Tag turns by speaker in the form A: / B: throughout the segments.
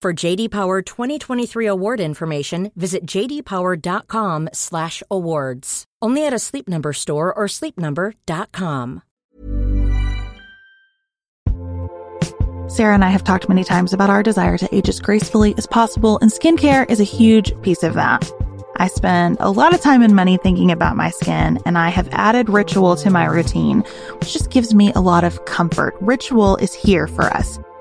A: For JD Power 2023 award information, visit jdpower.com/awards. Only at a Sleep Number store or sleepnumber.com.
B: Sarah and I have talked many times about our desire to age as gracefully as possible, and skincare is a huge piece of that. I spend a lot of time and money thinking about my skin, and I have added Ritual to my routine, which just gives me a lot of comfort. Ritual is here for us.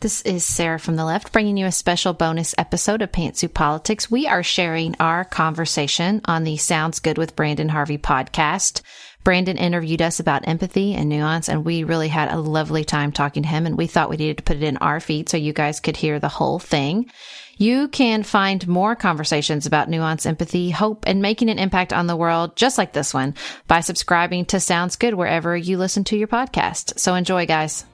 C: This is Sarah from the Left bringing you a special bonus episode of Pantsuit Politics. We are sharing our conversation on the Sounds Good with Branden Harvey podcast. Branden interviewed us about empathy and nuance, and we really had a lovely time talking to him. And we thought we needed to put it in our feed so you guys could hear the whole thing. You can find more conversations about nuance, empathy, hope, and making an impact on the world, just like this one, by subscribing to Sounds Good wherever you listen to your podcast. So enjoy, guys.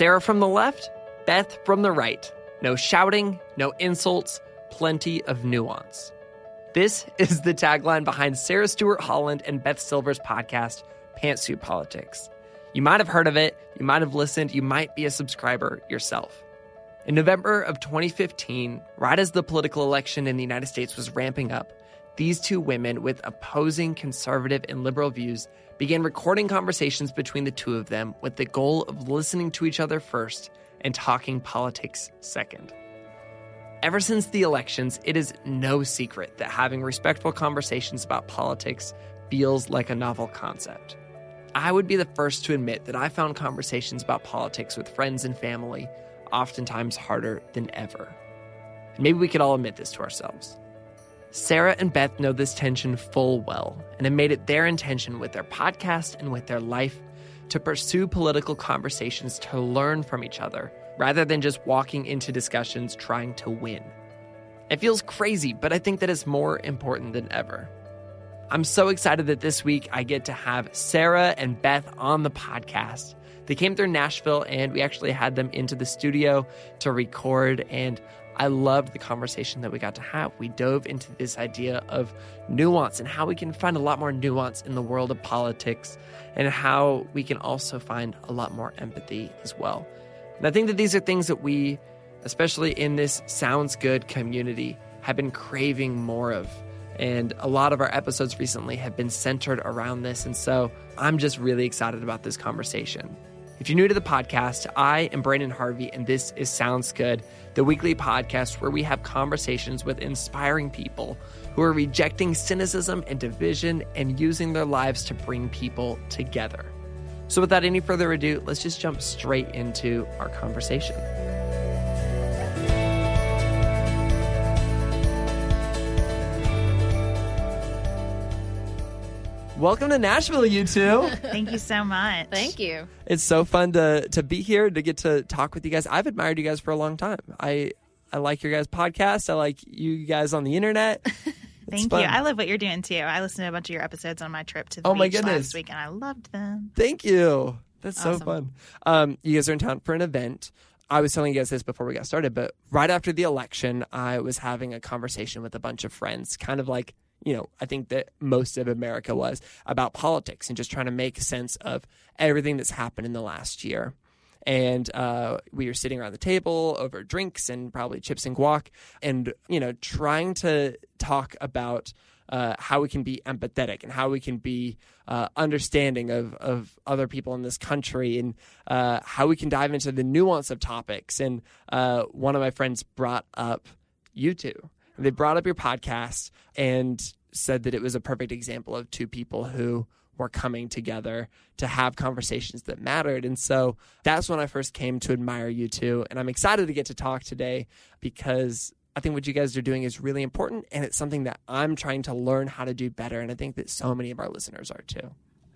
D: Sarah from the left, Beth from the right. No shouting, no insults, plenty of nuance. This is the tagline behind Sarah Stewart Holland and Beth Silvers' podcast, Pantsuit Politics. You might have heard of it, you might have listened, you might be a subscriber yourself. In November of 2015, right as the political election in the United States was ramping up, these two women with opposing conservative and liberal views began recording conversations between the two of them with the goal of listening to each other first and talking politics second. Ever since the elections, it is no secret that having respectful conversations about politics feels like a novel concept. I would be the first to admit that I found conversations about politics with friends and family oftentimes harder than ever. And maybe we could all admit this to ourselves. Sarah and Beth know this tension full well and have made it their intention with their podcast and with their life to pursue political conversations to learn from each other rather than just walking into discussions trying to win. It feels crazy, but I think that is more important than ever. I'm so excited that this week I get to have Sarah and Beth on the podcast. They came through Nashville and we actually had them into the studio to record and I loved the conversation that we got to have. We dove into this idea of nuance and how we can find a lot more nuance in the world of politics and how we can also find a lot more empathy as well. And I think that these are things that we, especially in this Sounds Good community, have been craving more of. And a lot of our episodes recently have been centered around this. And so I'm just really excited about this conversation. If you're new to the podcast, I am Branden Harvey, and this is Sounds Good, the weekly podcast where we have conversations with inspiring people who are rejecting cynicism and division and using their lives to bring people together. So, without any further ado, let's just jump straight into our conversation. Welcome to Nashville, you two.
B: Thank you so much.
C: Thank you.
D: It's so fun to to be here to get to talk with you guys. I've admired you guys for a long time. I I like your guys' podcast. I like you guys on the internet.
B: Thank
D: fun.
B: you. I love what you're doing too. I listened to a bunch of your episodes on my trip to the
D: Oh, my goodness.
B: last week, and I loved them.
D: Thank you. That's so fun. Um, you guys are in town for an event. I was telling you guys this before we got started, but right after the election, I was having a conversation with a bunch of friends, kind of like, you know, I think that most of America was about politics and just trying to make sense of everything that's happened in the last year. And uh, we were sitting around the table over drinks and probably chips and guac, and you know, trying to talk about uh, how we can be empathetic and how we can be uh, understanding of, of other people in this country and uh, how we can dive into the nuance of topics. And uh, one of my friends brought up you two. They brought up your podcast and said that it was a perfect example of two people who were coming together to have conversations that mattered. And so that's when I first came to admire you two. And I'm excited to get to talk today because I think what you guys are doing is really important and it's something that I'm trying to learn how to do better. And I think that so many of our listeners are too.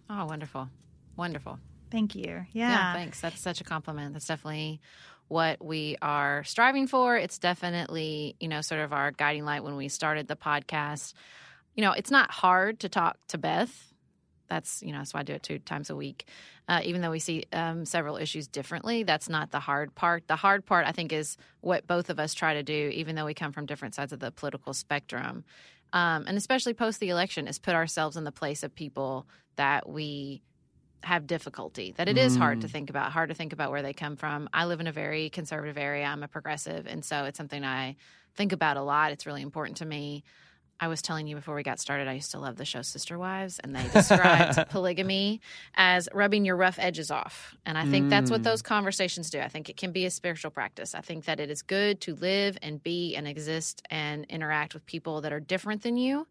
C: Oh, wonderful. Wonderful.
B: Thank you.
C: Yeah.
B: Yeah.
C: thanks. That's such a compliment. That's definitely what we are striving for. It's definitely, you know, sort of our guiding light when we started the podcast. You know, it's not hard to talk to Beth. That's, you know, that's why I do it two times a week. Uh, even though we see um, several issues differently, that's not the hard part. The hard part, I think, is what both of us try to do, even though we come from different sides of the political spectrum. Um, and especially post the election, is put ourselves in the place of people that we have difficulty that it is hard to mm. think about hard to think about where they come from. I live in a very conservative area. I'm a progressive and so it's something i think about a lot. It's really important to me. I was telling you before we got started i used to love the show sister wives and they described polygamy as rubbing your rough edges off. And i think that's what those mm. conversations do. I think it can be a spiritual practice. I think that it is good to live and be and exist and interact with people that are different than you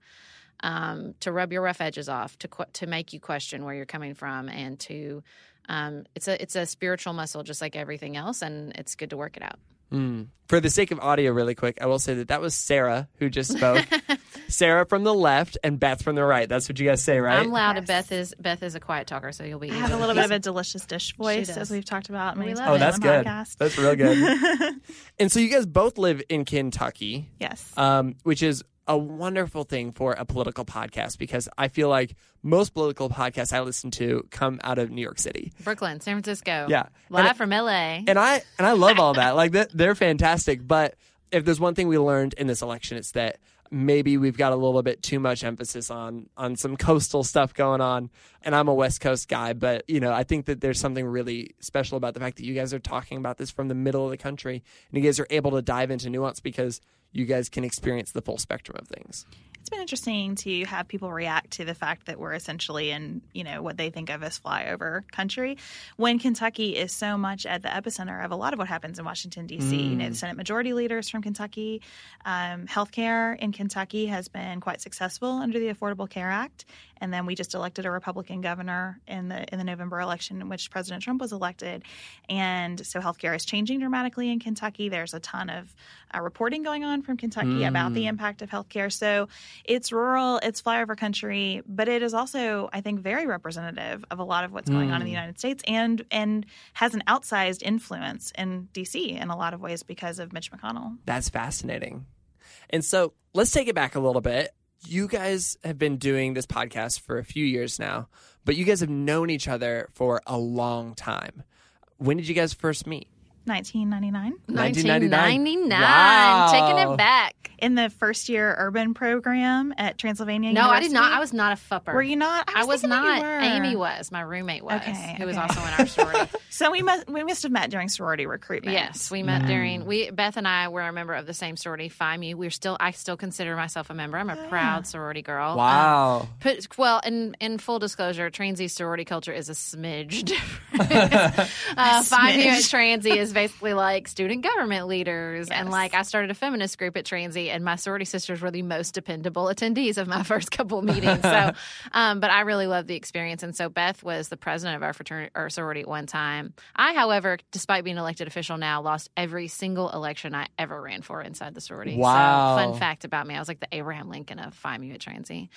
C: um, to rub your rough edges off, to qu- to make you question where you're coming from, and to um, it's a it's a spiritual muscle just like everything else, and it's good to work it out.
D: Mm. For the sake of audio, really quick, I will say that that was Sarah who just spoke. Sarah from the left and Beth from the right. That's what you guys say, right?
C: I'm loud, and
B: Yes.
C: Beth is Beth is a quiet talker, so you'll be.
B: I have a little bit of a delicious dish voice, as we've talked about many
C: We love
D: Oh,
C: it.
D: that's
B: the
D: good.
B: podcast.
D: That's real good. and so you guys both live in Kentucky,
B: yes.
D: um, which is a wonderful thing for a political podcast because I feel like most political podcasts I listen to come out of New York City.
C: Brooklyn, San Francisco.
D: Yeah.
C: live
D: And-
C: from LA.
D: And I and I love all that. Like that, they're fantastic. But if there's one thing we learned in this election, it's that maybe we've got a little bit too much emphasis on on some coastal stuff going on. And I'm a West Coast guy, but you know, I think that there's something really special about the fact that you guys are talking about this from the middle of the country and you guys are able to dive into nuance because you guys can experience the full spectrum of things.
B: It's been interesting to have people react to the fact that we're essentially in, you know, what they think of as flyover country when Kentucky is so much at the epicenter of a lot of what happens in Washington, D.C. You know, the Senate Majority Leaders from Kentucky. Um, healthcare in Kentucky has been quite successful under the Affordable Care Act. And then we just elected a Republican governor in the in the November election in which President Trump was elected. And so healthcare is changing dramatically in Kentucky. There's a ton of uh, reporting going on from Kentucky about the impact of healthcare. So it's rural, it's flyover country, but it is also, I think, very representative of a lot of what's going on in the United States and and has an outsized influence in DC in a lot of ways because of Mitch McConnell.
D: That's fascinating. And so let's take it back a little bit. You guys have been doing this podcast for a few years now, but you guys have known each other for a long time. When did you guys first meet?
B: 1999.
C: 1999.
D: Wow.
C: Taking it back.
B: In the first year urban program at Transylvania
C: No, I did not. I was not a fupper.
B: Were you not?
C: I was,
B: thinking that
C: not.
B: you were.
C: Amy was. My roommate was.
B: Okay,
C: Who was also in our sorority.
B: So we must we must have met during sorority recruitment.
C: yes, we met during. We Beth and I were a member of the same sorority, Phi Mu. We're still. I still consider myself a member. I'm a proud sorority girl. Um,
D: Wow.
C: Put, well, in in full disclosure, Transy sorority culture is a smidge different. uh, Phi Mu at Transy is basically like student government leaders, and like I started a feminist group at Transy, and my sorority sisters were the most dependable attendees of my first couple meetings. So, um, but I really loved the experience, and so Beth was the president of our fraternity or sorority at one time. I, however, despite being elected official now, lost every single election I ever ran for inside the sorority.
D: Wow.
C: So, fun fact about me: I was like the Abraham Lincoln of Phi Mu at Transy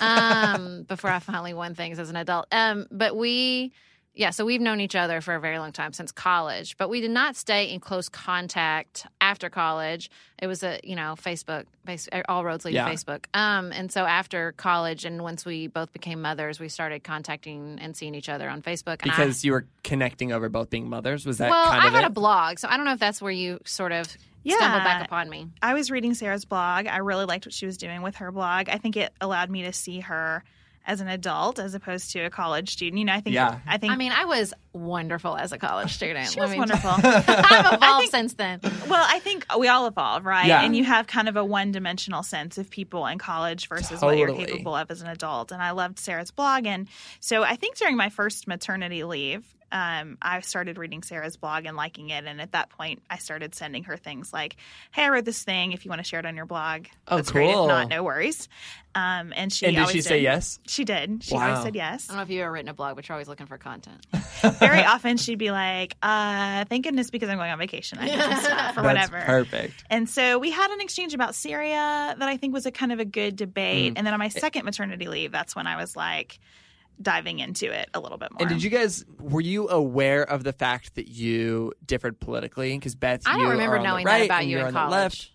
C: um, before I finally won things as an adult. Um, but we, yeah, so we've known each other for a very long time since college, but we did not stay in close contact after college. It was a, you know, Facebook, bas- all roads lead
D: Yeah.
C: to Facebook. Um, and so after college and once we both became mothers, we started contacting and seeing each other on Facebook. And I-
D: Because you were connecting over both being mothers. Was that
C: well,
D: kind
C: I had
D: it?
C: a blog, so I don't know if that's where you sort of
B: Yeah.
C: stumbled back upon me.
B: I was reading Sarah's blog. I really liked what she was doing with her blog. I think it allowed me to see her as an adult as opposed to a college student. You know, I think
D: Yeah.
B: I think
C: I mean, I was wonderful as a college student.
B: she was wonderful.
C: I've evolved since then.
B: Well, I think we all evolve, right?
D: Yeah.
B: And you have kind of a one dimensional sense of people in college versus what you're capable of as an adult. And I loved Sarah's blog. And so I think during my first maternity leave, um, I started reading Sarah's blog and liking it. And at that point, I started sending her things like, hey, I wrote this thing. If you want to share it on your blog,
D: Oh,
B: that's great. If not, no worries. Um, and she
D: and did
B: always
D: she say yes?
B: She did. She
D: Wow.
B: always said yes.
C: I don't know if you've ever written a blog, but you're always looking for content.
B: Very often she'd be like, uh, thank goodness because I'm going on vacation. I need some stuff or whatever.
D: perfect.
B: And so we had an exchange about Syria that I think was a kind of a good
D: Mm.
B: debate. And then on my second maternity leave, that's when I was like diving into it a little bit more.
D: And did you guys were you aware of the fact that you differed politically? Because Beth,
C: I don't remember
D: are on
C: knowing
D: right
C: that about you in college.
D: left.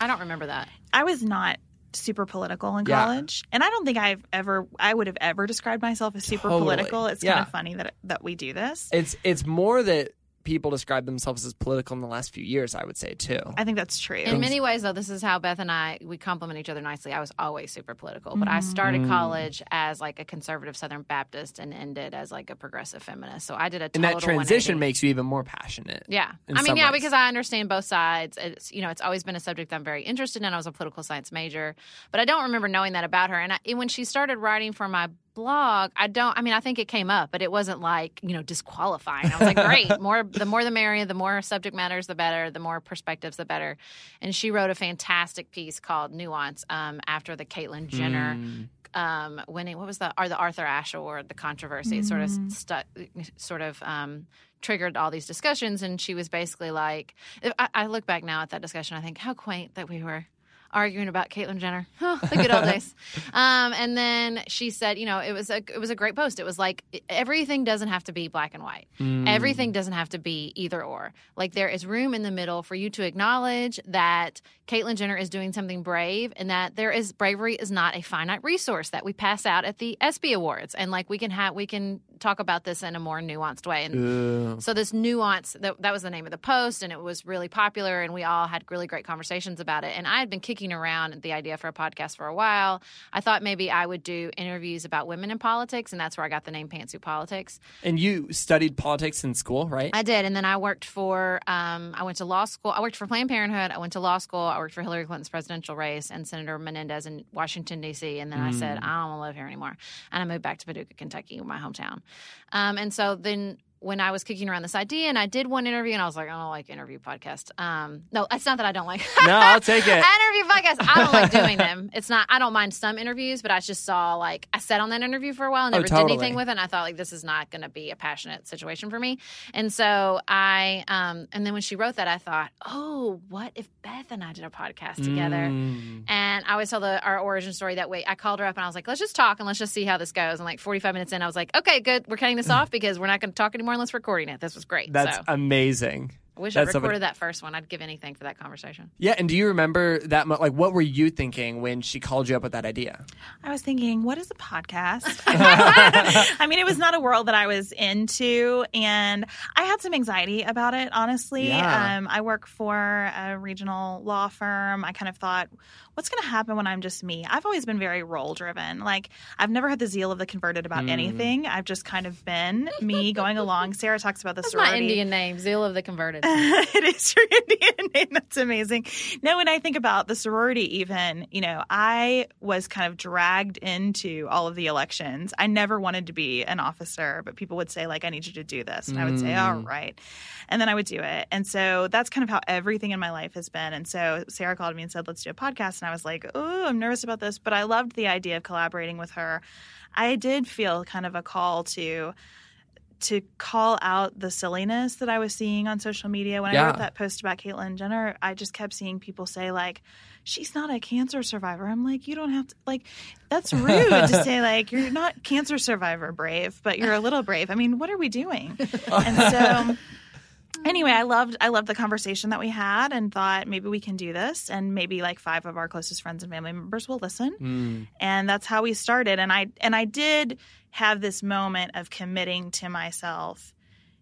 C: I don't remember that.
B: I was not super political in
D: Yeah.
B: college. And I don't think I've ever I would have ever described myself as super
D: Totally.
B: political. It's
D: Yeah.
B: kind of funny that that we do this.
D: It's it's more that people describe themselves as political in the last few years. I would say too.
B: I think that's true.
C: In many ways, though, this is how Beth and I we complement each other nicely. I was always super political, but I started mm. college as like a conservative Southern Baptist and ended as like a progressive feminist. So I did a
D: and that transition makes you even more passionate.
C: Yeah. I mean, yeah,
D: ways.
C: because I understand both sides. It's, you know, it's always been a subject I'm very interested in. I was a political science major, but I don't remember knowing that about her. And, I, and when she started writing for my blog, I don't, I mean, I think it came up, but it wasn't like, you know, disqualifying. I was like, great. More, the more the merrier, the more subject matters, the better, the more perspectives, the better. And she wrote a fantastic piece called Nuance um, after the Caitlyn Jenner
D: Mm.
C: um, winning what was the or the Arthur Ashe Award, the controversy. It sort of stu- sort of um, triggered all these discussions, and she was basically like, if I, I look back now at that discussion, I think how quaint that we were arguing about Caitlyn Jenner, oh, the good old days. Um, and then she said, you know, it was a it was a great post. It was like everything doesn't have to be black and white.
D: Mm.
C: Everything doesn't have to be either or. Like there is room in the middle for you to acknowledge that Caitlyn Jenner is doing something brave and that there is bravery is not a finite resource that we pass out at the ESPY awards. And like we can have we can talk about this in a more nuanced way. And
D: Ooh.
C: so this nuance that that was the name of the post and it was really popular and we all had really great conversations about it. And I had been kicking around the idea for a podcast for a while. I thought maybe I would do interviews about women in politics and that's where I got the name Pantsuit Politics.
D: And you studied politics in school, right?
C: I did, and then I worked for. Um, I went to law school. I worked for Planned Parenthood. I went to law school. I worked for Hillary Clinton's presidential race and Senator Menendez in Washington D.C. And then I said, I don't want to live here anymore, and I moved back to Paducah, Kentucky, my hometown. Um, and so then. When I was kicking around this idea, and I did one interview, and I was like, I don't like interview podcasts. Um, no, it's not that I don't like.
D: no, I'll take it.
C: interview podcasts. I don't like doing them. It's not. I don't mind some interviews, but I just saw like I sat on that interview for a while and
D: Oh,
C: never
D: totally.
C: did anything with it. And I thought like this is not going to be a passionate situation for me. And so I, um, and then when she wrote that, I thought, oh, what if Beth and I did a podcast together?
D: Mm.
C: And I always tell the our origin story that way. I called her up and I was like, let's just talk and let's just see how this goes. And like 45 minutes in, I was like, okay, good. We're cutting this off because we're not going to talk anymore unless we're recording it. This was great.
D: That's
C: so.
D: amazing.
C: I wish
D: That's
C: I
D: so
C: recorded
D: funny.
C: that first one. I'd give anything for that conversation.
D: Yeah, and do you remember that? Mo- like, what were you thinking when she called you up with that idea?
B: I was thinking, what is a podcast? I mean, it was not a world that I was into, and I had some anxiety about it, honestly.
D: Yeah.
B: Um, I work for a regional law firm. I kind of thought, what's going to happen when I'm just me? I've always been very role driven. Like, I've never had the zeal of the converted
D: Mm.
B: about anything. I've just kind of been me going along. Sarah talks about the
C: That's
B: sorority.
C: my Indian name, Zeal of the Converted.
B: it is your Indian name. That's amazing. No, when I think about the sorority, even, you know, I was kind of dragged into all of the elections. I never wanted to be an officer, but people would say, like, I need you to do this. And I would say, all mm. right. And then I would do it. And so that's kind of how everything in my life has been. And so Sarah called me and said, let's do a podcast. And I was like, oh, I'm nervous about this. But I loved the idea of collaborating with her. I did feel kind of a call to to call out the silliness that I was seeing on social media. When I wrote that post about Caitlyn Jenner, I just kept seeing people say like, "She's not a cancer survivor." I'm like, you don't have to like. That's rude to say like you're not cancer survivor brave, but you're a little brave. I mean, what are we doing? and so. Anyway, I loved I loved the conversation that we had and thought maybe we can do this and maybe like five of our closest friends and family members will listen. Mm. And that's how we started. And i and i did have this moment of committing to myself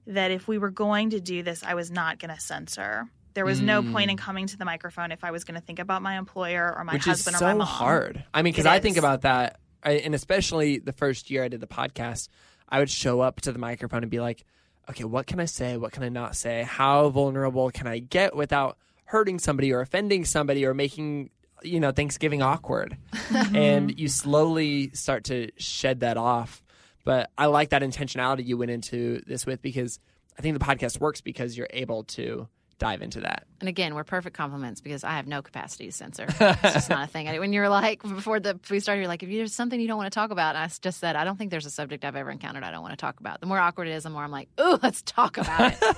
B: that if we were going to do this i was not going to censor. There was no point in mm. coming to the microphone if i was going to think about my employer or my
D: Which
B: husband
D: so
B: or my mom.
D: hard. I mean, because I think about that, I, and especially the first year I did the podcast, I would show up to the microphone and be like, okay, what can I say? What can I not say? How vulnerable can I get without hurting somebody or offending somebody or making you know Thanksgiving awkward? and you slowly start to shed that off. But I like that intentionality you went into this with because I think the podcast works because you're able to dive into that.
C: And again, we're perfect compliments because I have no capacity to censor. It's just not a thing. When you're like before the we started, you're like, if there's something you don't want to talk about, I just said, I don't think there's a subject I've ever encountered I don't want to talk about. The more awkward it is, the more I'm like, ooh, let's talk about it.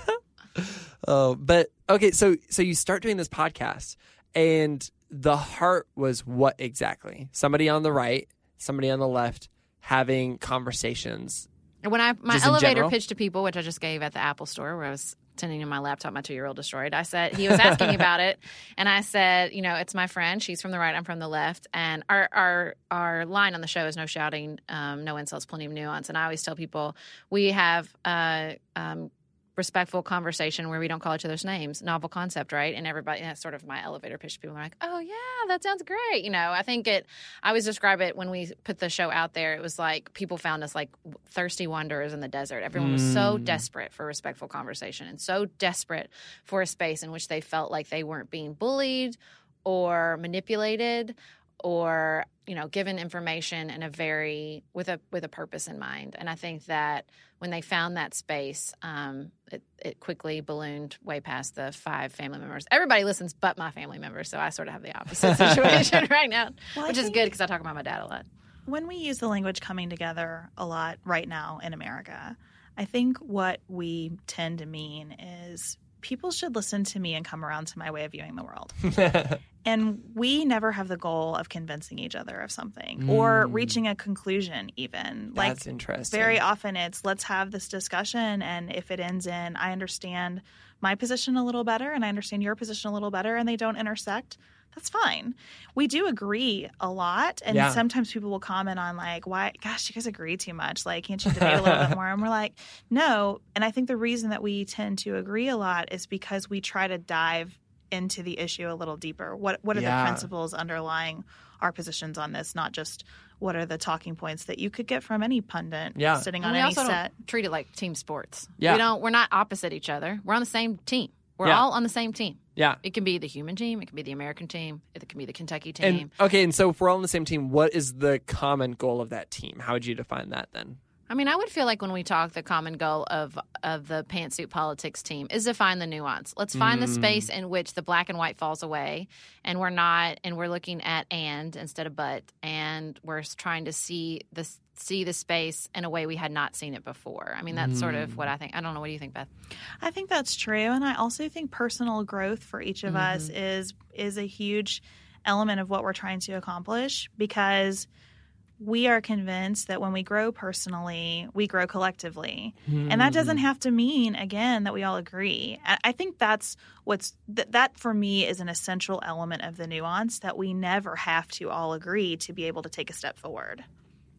D: Oh, but okay, so so you start doing this podcast and the heart was what exactly? Somebody on the right, somebody on the left having conversations.
C: And when I my
D: Just
C: elevator pitch to people, which I just gave at the Apple store where I was tending to my laptop, my two year old destroyed, I said he was asking about it, and I said, you know, it's my friend. She's from the right, I'm from the left, and our our our line on the show is no shouting, um, no insults, plenty of nuance. And I always tell people we have. Uh, um, respectful conversation where we don't call each other's names. Novel concept right? And everybody and that's sort of my elevator pitch. People are like oh yeah that sounds great. You know i think it i always describe it when we put the show out there it was like people found us like thirsty wanderers in the desert. Everyone was so mm. desperate for respectful conversation and so desperate for a space in which they felt like they weren't being bullied or manipulated or you know given information in a very with a with a purpose in mind. And i think that when they found that space um, it, it quickly ballooned way past the five family members. Everybody listens but my family members so i sort of have the opposite situation right now
B: Well, I
C: which is good because i talk about my dad a lot.
B: when we use the language coming together a lot right now in America, I think what we tend to mean is people should listen to me and come around to my way of viewing the world. and we never have the goal of convincing each other of something or reaching a conclusion, even.
D: Mm. That's interesting.
B: Very often it's let's have this discussion, and if it ends in I understand my position a little better and I understand your position a little better, and they don't intersect, that's fine. We do agree a lot, and
D: Yeah.
B: sometimes people will comment on like, "Why, gosh, you guys agree too much. Like, can't you debate a little bit more?" And we're like, "No." And I think the reason that we tend to agree a lot is because we try to dive into the issue a little deeper. What What are
D: Yeah.
B: the principles underlying our positions on this? Not just what are the talking points that you could get from any pundit
D: Yeah.
B: sitting
C: and
B: on
C: we
B: any
C: also
B: set.
C: don't treat it like team sports
D: Yeah.
C: we don't we're not opposite each other we're on the same team we're
D: Yeah.
C: all on the same team
D: yeah.
C: it can be the human team it can be the american team it can be the kentucky team
D: And okay, and so if we're all on the same team, what is the common goal of that team? How would you define that then?
C: I mean, I would feel like when we talk, the common goal of of the pantsuit politics team is to find the nuance. Let's find the space mm. in which the black and white falls away, and we're not, and we're looking at and instead of but, and we're trying to see the see the space in a way we had not seen it before. I mean, that's sort of what I mm. think. I don't know. What do you think, Beth?
B: I think that's true, and I also think personal growth for each of us mm-hmm. is is a huge element of what we're trying to accomplish because we are convinced that when we grow personally, we grow collectively. And that doesn't hmm. have to mean, again, that we all agree. I I think that's what's th- that for me is an essential element of the nuance that we never have to all agree to be able to take a step forward.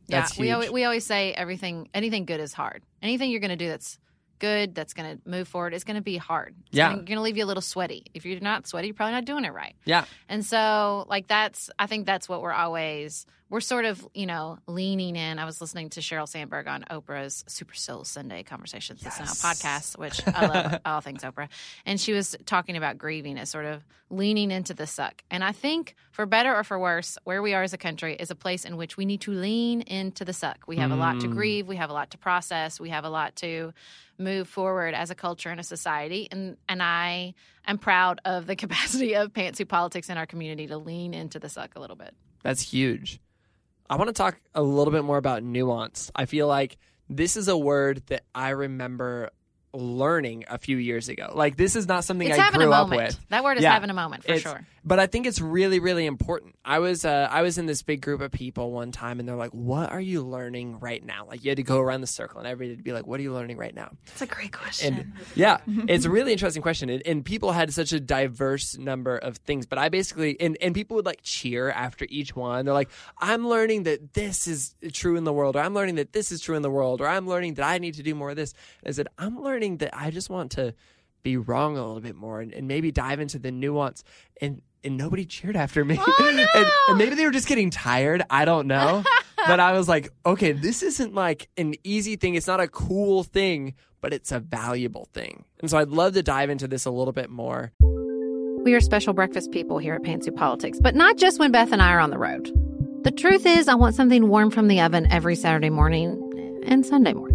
C: Yeah, we
D: huge.
C: always, we always say everything anything good is hard. Anything you're going to do that's good, that's going to move forward, is going to be hard. It's
D: Yeah.
C: going to leave you a little sweaty. If you're not sweaty, you're probably not doing it right.
D: Yeah.
C: And so, like, that's, I think that's what we're always, we're sort of, you know, leaning in. I was listening to Sheryl Sandberg on Oprah's Super Soul Sunday Conversations This uh, Now podcast, which I love all things Oprah. And she was talking about grieving as sort of leaning into the suck. And I think, for better or for worse, where we are as a country is a place in which we need to lean into the suck. We have a lot to mm. grieve, we have a lot to process, we have a lot to move forward as a culture and a society. And and I am proud of the capacity of pantsuit politics in our community to lean into the suck a little bit.
D: That's huge. I want to talk a little bit more about nuance. I feel like this is a word that I remember learning a few years ago. Like this is not something
C: It's
D: I
C: having
D: grew
C: a
D: up
C: moment.
D: with.
C: That word is
D: Yeah.
C: having a moment for
D: It's-
C: sure.
D: But I think it's really, really important. I was uh, I was in this big group of people one time, and they're like, "What are you learning right now?" Like you had to go around the circle, and everybody would be like, "What are you learning right now?"
B: That's a great question.
D: And yeah, it's a really interesting question. And, and people had such a diverse number of things. But I basically, and, and people would like cheer after each one. They're like, I'm learning that this is true in the world, or I'm learning that this is true in the world, or I'm learning that I need to do more of this. And I said, I'm learning that I just want to be wrong a little bit more and, and maybe dive into the nuance. And, and nobody cheered after me. Oh, and, and maybe they were just getting tired. I don't know. but I was like, okay, this isn't like an easy thing. It's not a cool thing, but it's a valuable thing. And so I'd love to dive into this a little bit more.
C: We are special breakfast people here at Pantsuit Politics, but not just when Beth and I are on the road. The truth is, I want something warm from the oven every Saturday morning and Sunday morning.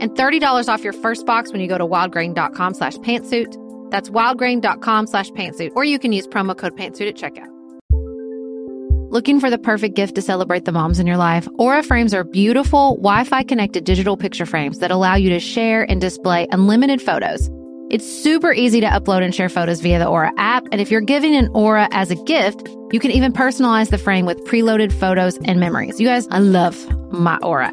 C: And $30 off your first box when you go to wildgrain.com slash pantsuit. That's wildgrain.com slash pantsuit. Or you can use promo code pantsuit at checkout. Looking for the perfect gift to celebrate the moms in your life? Aura frames are beautiful, Wi Fi connected digital picture frames that allow you to share and display unlimited photos. It's super easy to upload and share photos via the Aura app. And if you're giving an Aura as a gift, you can even personalize the frame with preloaded photos and memories. You guys, I love my Aura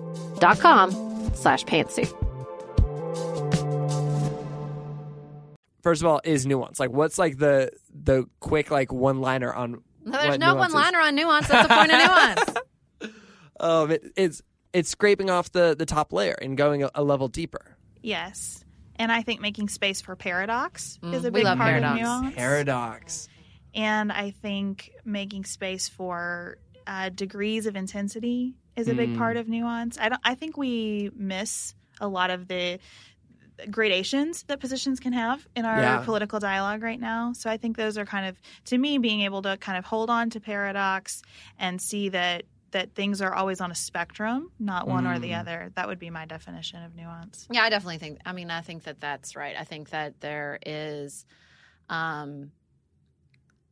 C: dot com slash pantsuit.
D: First of all, is nuance. Like what's like the the quick like one liner on no,
C: There's
D: what
C: no one liner on nuance. That's the point of nuance.
D: Um, it, it's it's scraping off the the top layer and going a, a level deeper.
B: Yes. And I think making space for paradox is a
C: we
B: big
C: love
B: part
C: paradox.
B: of nuance.
D: Paradox.
B: And I think making space for uh, degrees of intensity is a big
D: Mm.
B: part of nuance. I don't. I think we miss a lot of the gradations that positions can have in our
D: Yeah.
B: political dialogue right now. So I think those are kind of, to me, being able to kind of hold on to paradox and see that that things are always on a spectrum, not one or the
D: Mm.
B: other. That would be my definition of nuance.
C: Yeah, I definitely think. I mean, I think that that's right. I think that there is um,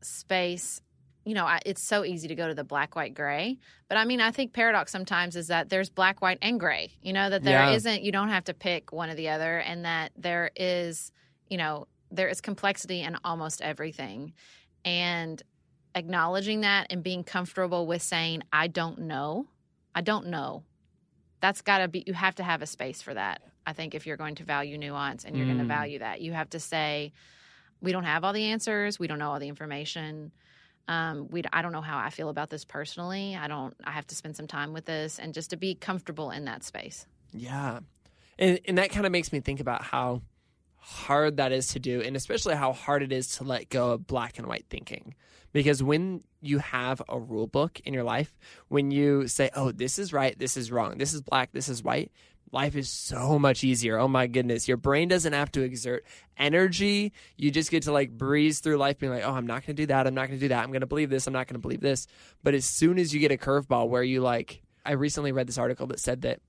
C: space. You know, I, it's so easy to go to the black, white, gray. But I mean, I think paradox sometimes is that there's black, white, and gray. You know, that there
D: Yeah.
C: not You don't have to pick one or the other, and that there is. You know, there is complexity in almost everything, and acknowledging that and being comfortable with saying, "I don't know," I don't know that's got to be you have to have a space for that i think if you're going to value nuance and you're going to
D: Mm.
C: value that you have to say we don't have all the answers we don't know all the information um, we i don't know how i feel about this personally i don't i have to spend some time with this and just to be comfortable in that space
D: Yeah. And and that kind of makes me think about how hard that is to do and especially how hard it is to let go of black and white thinking. Because when you have a rule book in your life, when you say, "Oh, this is right, this is wrong. This is black, this is white," life is so much easier. Oh my goodness. Your brain doesn't have to exert energy. You just get to like breeze through life being like, "Oh, I'm not going to do that. I'm not going to do that. I'm going to believe this. I'm not going to believe this." But as soon as you get a curveball where you like I recently read this article that said that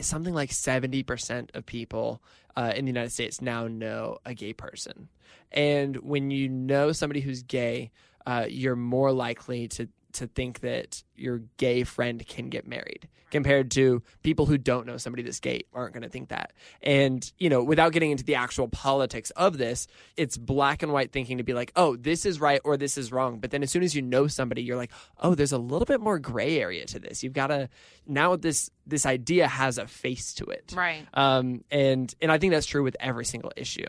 D: something like 70% of people uh, in the United States now know a gay person. And when you know somebody who's gay, uh, you're more likely to, to think that your gay friend can get married compared to people who don't know somebody that's gay aren't going to think that. And, you know, without getting into the actual politics of this, it's black and white thinking to be like, oh, this is right or this is wrong. But then as soon as you know somebody, you're like, oh, there's a little bit more gray area to this. You've got to now this this idea has a face to it.
C: right
D: Um, and and I think that's true with every single issue.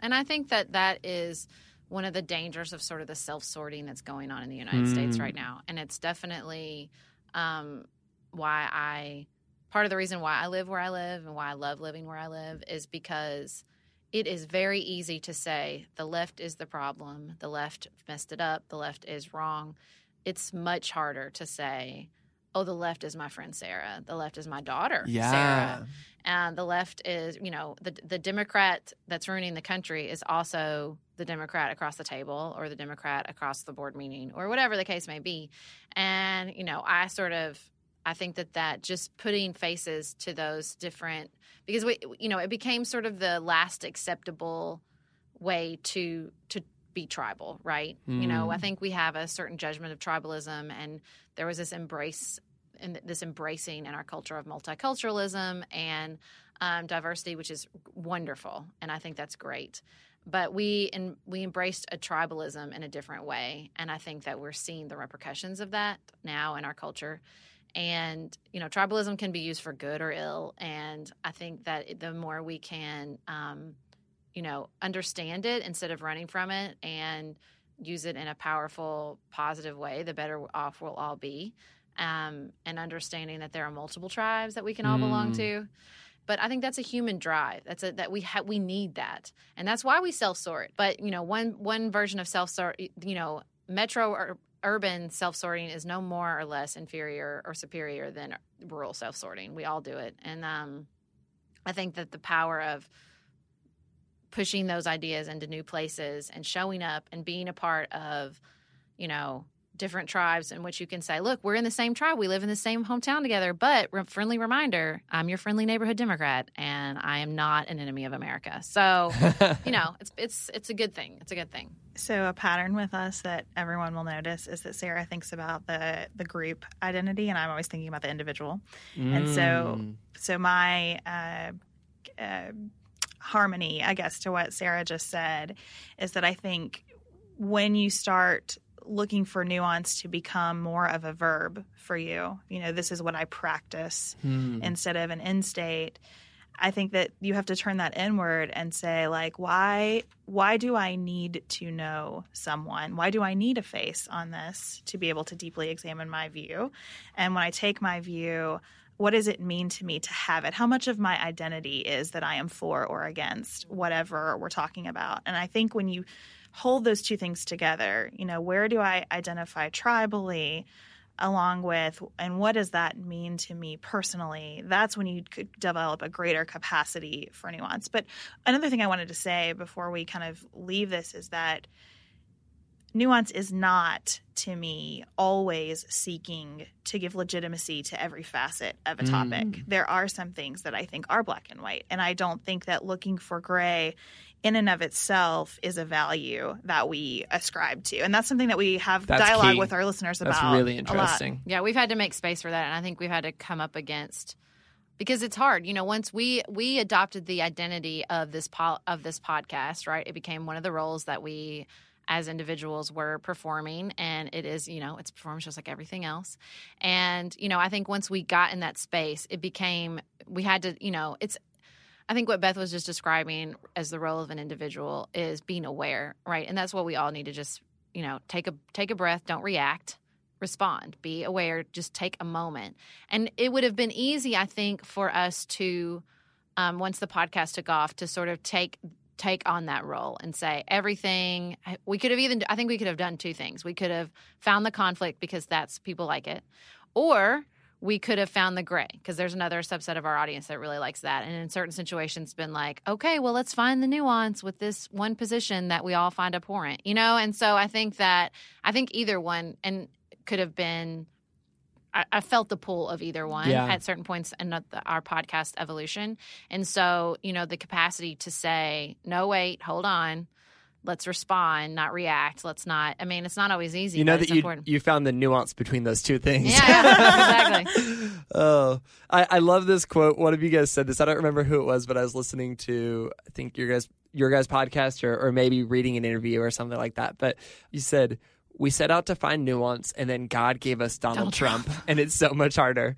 C: And I think that that is one of the dangers of sort of the self sorting that's going on in the United States
D: Mm.
C: right now. And it's definitely um, why I, part of the reason why I live where I live and why I love living where I live is because it is very easy to say the left is the problem, the left messed it up, the left is wrong. It's much harder to say, oh, the left is my friend Sarah, the left is my daughter Sarah. And the left is you know the the democrat that's ruining the country is also the democrat across the table or the democrat across the board meeting or whatever the case may be. And you know i sort of i think that that just putting faces to those different because we you know it became sort of the last acceptable way to to be tribal right you know i think we have a certain judgment of tribalism and there was this embrace and this embracing in our culture of multiculturalism and um, diversity, which is wonderful, and I think that's great. But we and we embraced a tribalism in a different way, and I think that we're seeing the repercussions of that now in our culture. And you know, tribalism can be used for good or ill, and I think that the more we can, um, you know, understand it instead of running from it, and use it in a powerful, positive way, the better off we'll all be um, and understanding that there are multiple tribes that we can all belong
D: Mm.
C: to. But I think that's a human drive. That's a, that we ha- we need that, and that's why we self sort. But you know, one one version of self sort, you know, metro or urban self sorting is no more or less inferior or superior than rural self sorting. We all do it, and um, I think that the power of pushing those ideas into new places and showing up and being a part of, you know, different tribes in which you can say, look, we're in the same tribe. We live in the same hometown together. But re- friendly reminder, I'm your friendly neighborhood Democrat and I am not an enemy of America. So, you know, it's it's it's a good thing. It's a good thing.
B: So a pattern with us that everyone will notice is that Sarah thinks about the the group identity, and I'm always thinking about the individual. And so,
D: Mm.
B: so my uh, uh, harmony, I guess, to what Sarah just said, is that I think when you start looking for nuance to become more of a verb for you. You know, this is what I practice
D: Hmm.
B: instead of an end state. I think that you have to turn that inward and say like why why do I need to know someone? Why do I need a face on this to be able to deeply examine my view? And when I take my view, what does it mean to me to have it? How much of my identity is that I am for or against whatever we're talking about? And I think when you hold those two things together, you know, where do I identify tribally? along with and what does that mean to me personally that's when you could develop a greater capacity for nuance but another thing i wanted to say before we kind of leave this is that nuance is not to me always seeking to give legitimacy to every facet of a topic mm. there are some things that i think are black and white and i don't think that looking for gray in and of itself is a value that we ascribe to and that's something that we have
D: That's
B: dialogue
D: key.
B: with our listeners about
D: That's
B: about
D: really
B: a lot.
D: interesting.
C: Yeah, we've had to make space for that, and I think we've had to come up against because it's hard. You know, once we we adopted the identity of this po- of this podcast, right? It became one of the roles that we as individuals were performing and it is you know it's performance just like everything else and you know i think once we got in that space it became we had to you know it's I think what Beth was just describing as the role of an individual is being aware, right? And that's what we all need to just, you know, take a take a breath, don't react, respond, be aware, just take a moment. And it would have been easy, I think, for us to um, once the podcast took off to sort of take take on that role and say everything we could have even I think we could have done two things. We could have found the conflict because that's people like it. Or we could have found the gray because there's another subset of our audience that really likes that and in certain situations been like okay well let's find the nuance with this one position that we all find abhorrent you know and so i think that i think either one and could have been I, I felt the pull of either one
D: Yeah.
C: at certain points in the, our podcast evolution and so you know the capacity to say no wait hold on let's respond not react let's not i mean it's not always easy
D: You know
C: but
D: that
C: it's
D: you
C: important
D: you found the nuance between those two things.
C: yeah, yeah exactly
D: oh, I, I love this quote. One of you guys said this. I don't remember who it was, but I was listening to I think your guys your guys podcast or, or maybe reading an interview or something like that. But you said we set out to find nuance, and then God gave us Donald,
C: Donald
D: Trump,
C: Trump.
D: and it's so much harder.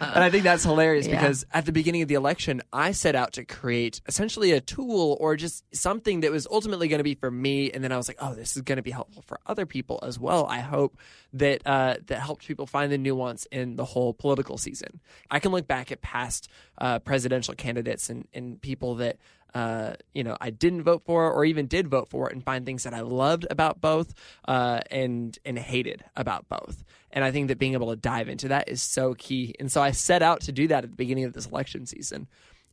D: and I think that's hilarious
C: Yeah.
D: because at the beginning of the election, I set out to create essentially a tool or just something that was ultimately going to be for me, and then I was like, oh, this is going to be helpful for other people as well. I hope that uh, that helped people find the nuance in the whole political season. I can look back at past uh, presidential candidates and, and people that uh, you know I didn't vote for or even did vote for and find things that I loved about both uh, and and hated about both. And I think that being able to dive into that is so key. And so I set out to do that at the beginning of this election season.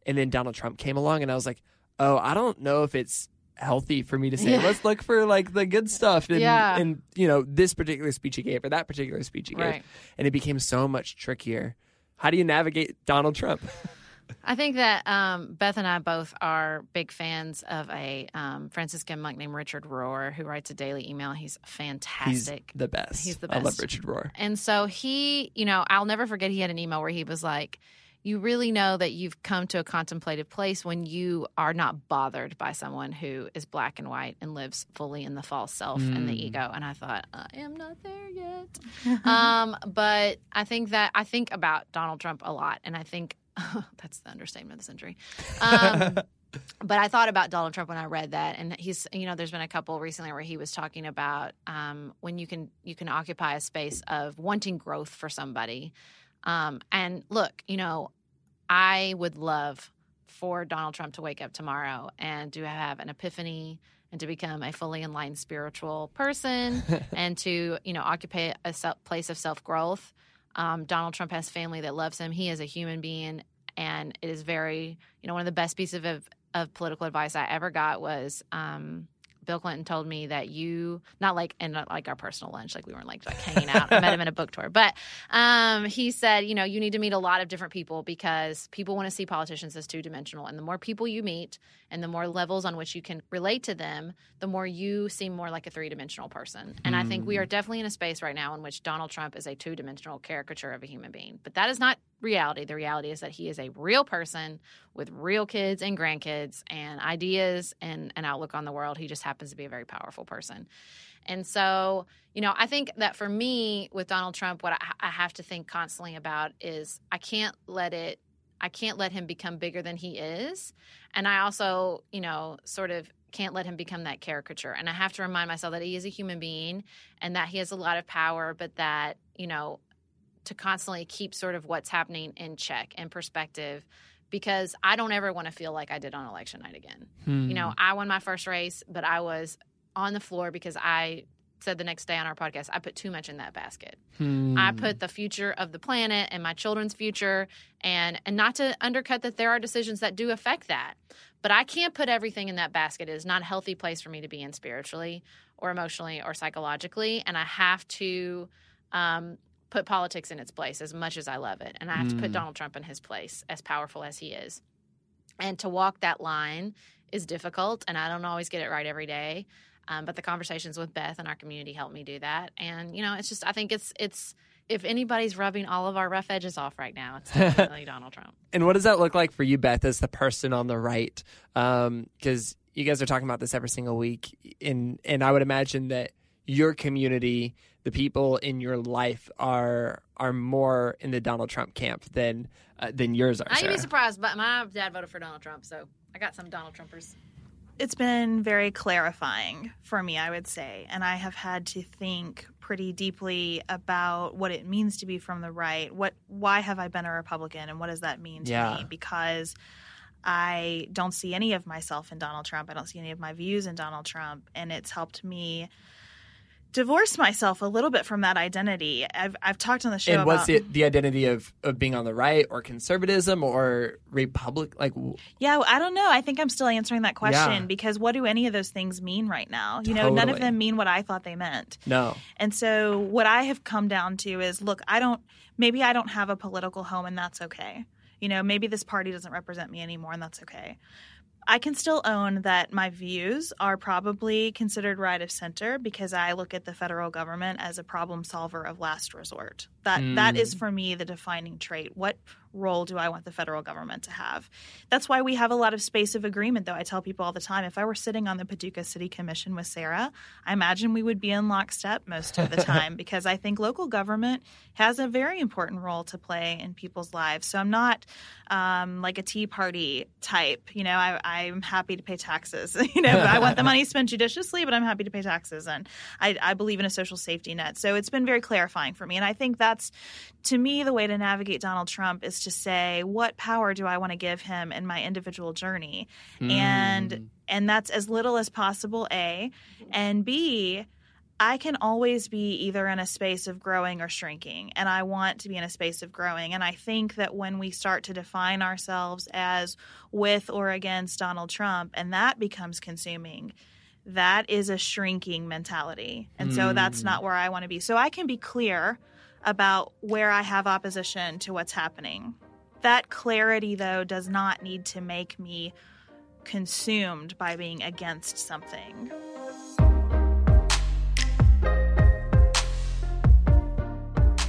D: And then Donald Trump came along and I was like, "Oh, I don't know if it's healthy for me to say
C: Yeah.
D: let's look for like the good stuff and,
C: Yeah.
D: and you know this particular speech he gave or that particular speech he gave
C: Right.
D: and it became so much trickier how do you navigate donald trump
C: I think that um, Beth and I both are big fans of a um, Franciscan monk named Richard Rohr, who writes a daily email. He's
D: he's
C: fantastic.
D: the best
C: He's the best.
D: i love richard rohr
C: and so he, you know, I'll never forget he had an email where he was like, You really know that you've come to a contemplative place when you are not bothered by someone who is black and white and lives fully in the false self and
D: Mm.
C: the ego. And I thought, I am not there yet. um, but I think that I think about Donald Trump a lot. And I think that's the understatement of the century. Um, but I thought about Donald Trump when I read that, and he's you know there's been a couple recently where he was talking about um, when you can you can occupy a space of wanting growth for somebody, um, and look, you know, I would love for Donald Trump to wake up tomorrow and to have an epiphany and to become a fully enlightened spiritual person and to you know occupy a place of self growth. Um, Donald Trump has family that loves him. He is a human being, and it is very you know one of the best pieces of of political advice I ever got was um, Bill Clinton told me that you not like and not like our personal lunch like we weren't like, like hanging out. I met him in a book tour, but um, he said you know you need to meet a lot of different people because people want to see politicians as two dimensional, and the more people you meet and the more levels on which you can relate to them, the more you seem more like a three dimensional person. And I think we are definitely in a space right now in which Donald Trump is a two dimensional caricature of a human being, but that is not reality. The reality is that he is a real person with real kids and grandkids and ideas and an outlook on the world. He just happens to be a very powerful person. And so, you know, I think that for me with Donald Trump, what I, I have to think constantly about is I can't let it I can't let him become bigger than he is. And I also, you know, sort of can't let him become that caricature. And I have to remind myself that he is a human being and that he has a lot of power, but that, you know, to constantly keep sort of what's happening in check and perspective because I don't ever want to feel like I did on election night again.
D: Hmm.
C: You know, I won my first race, but I was on the floor because I said the next day on our podcast, I put too much in that basket.
D: Hmm.
C: I put the future of the planet and my children's future and and not to undercut that there are decisions that do affect that. But I can't put everything in that basket. It is not a healthy place for me to be in spiritually or emotionally or psychologically. And I have to um, put politics in its place as much as I love it. And I have to put
D: Mm.
C: Donald Trump in his place, as powerful as he is. And to walk that line is difficult, and I don't always get it right every day. Um, but the conversations with Beth and our community help me do that. And you know, it's just I think it's it's if anybody's rubbing all of our rough edges off right now, it's definitely Donald Trump.
D: And what does that look like for you, Beth, as the person on the right? Because you guys are talking about this every single week, and and I would imagine that your community, the people in your life, are are more in the Donald Trump camp than uh, than yours are.
C: I'd be surprised, but my dad voted for Donald Trump, so I got some Donald Trumpers.
B: it's been very clarifying for me, I would say. And I have had to think pretty deeply about what it means to be from the right. What why have I been a Republican and what does that mean to
D: Yeah.
B: me? Because I don't see any of myself in Donald Trump. I don't see any of my views in Donald Trump. And it's helped me divorce myself a little bit from that identity. I've I've talked on the show
D: and
B: about
D: what's the, the identity of, of being on the right or conservatism or republic? Like,
B: Yeah, I don't know. I think I'm still answering that question
D: Yeah.
B: because what do any of those things mean right now? You know, none of them mean what I thought they meant.
D: no.
B: And so what I have come down to is look, I don't maybe I don't have a political home and that's okay. You know, maybe this party doesn't represent me anymore and that's okay. I can still own that my views are probably considered right of center because I look at the federal government as a problem solver of last resort. That that is for me the defining trait. What role do I want the federal government to have? That's why we have a lot of space of agreement though. I tell people all the time if I were sitting on the Paducah City Commission with Sarah, I imagine we would be in lockstep most of the time because I think local government has a very important role to play in people's lives. So I'm not um, like a Tea Party type. You know, I, I'm happy to pay taxes. you know, I want the money spent judiciously, but I'm happy to pay taxes, and I, I believe in a social safety net. So it's been very clarifying for me, and I think that's to me the way to navigate Donald Trump is to say what power do I want to give him in my individual journey, and hmm. and that's as little as possible. A and B. I can always be either in a space of growing or shrinking, and I want to be in a space of growing. And I think that when we start to define ourselves as with or against Donald Trump, and that becomes consuming, that is a shrinking mentality. And so that's hmm. not where I want to be. So I can be clear about where I have opposition to what's happening. That clarity, though, does not need to make me consumed by being against something.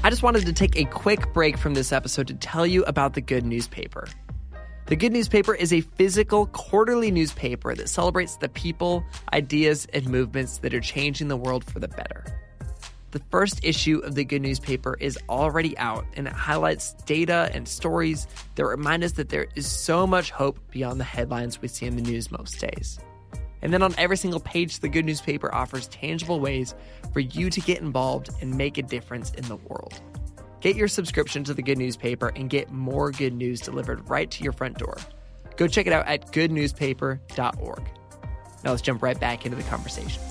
D: I just wanted to take a quick break from this episode to tell you about the Good Newspaper. The Good Newspaper is a physical quarterly newspaper that celebrates the people, ideas, and movements that are changing the world for the better. The first issue of the Good Newspaper is already out, and it highlights data and stories that remind us that there is so much hope beyond the headlines we see in the news most days. And then on every single page, the Good Newspaper offers tangible ways for you to get involved and make a difference in the world. Get your subscription to the Good Newspaper and get more good news delivered right to your front door. Go check it out at goodnewspaper.org. Now let's jump right back into the conversation.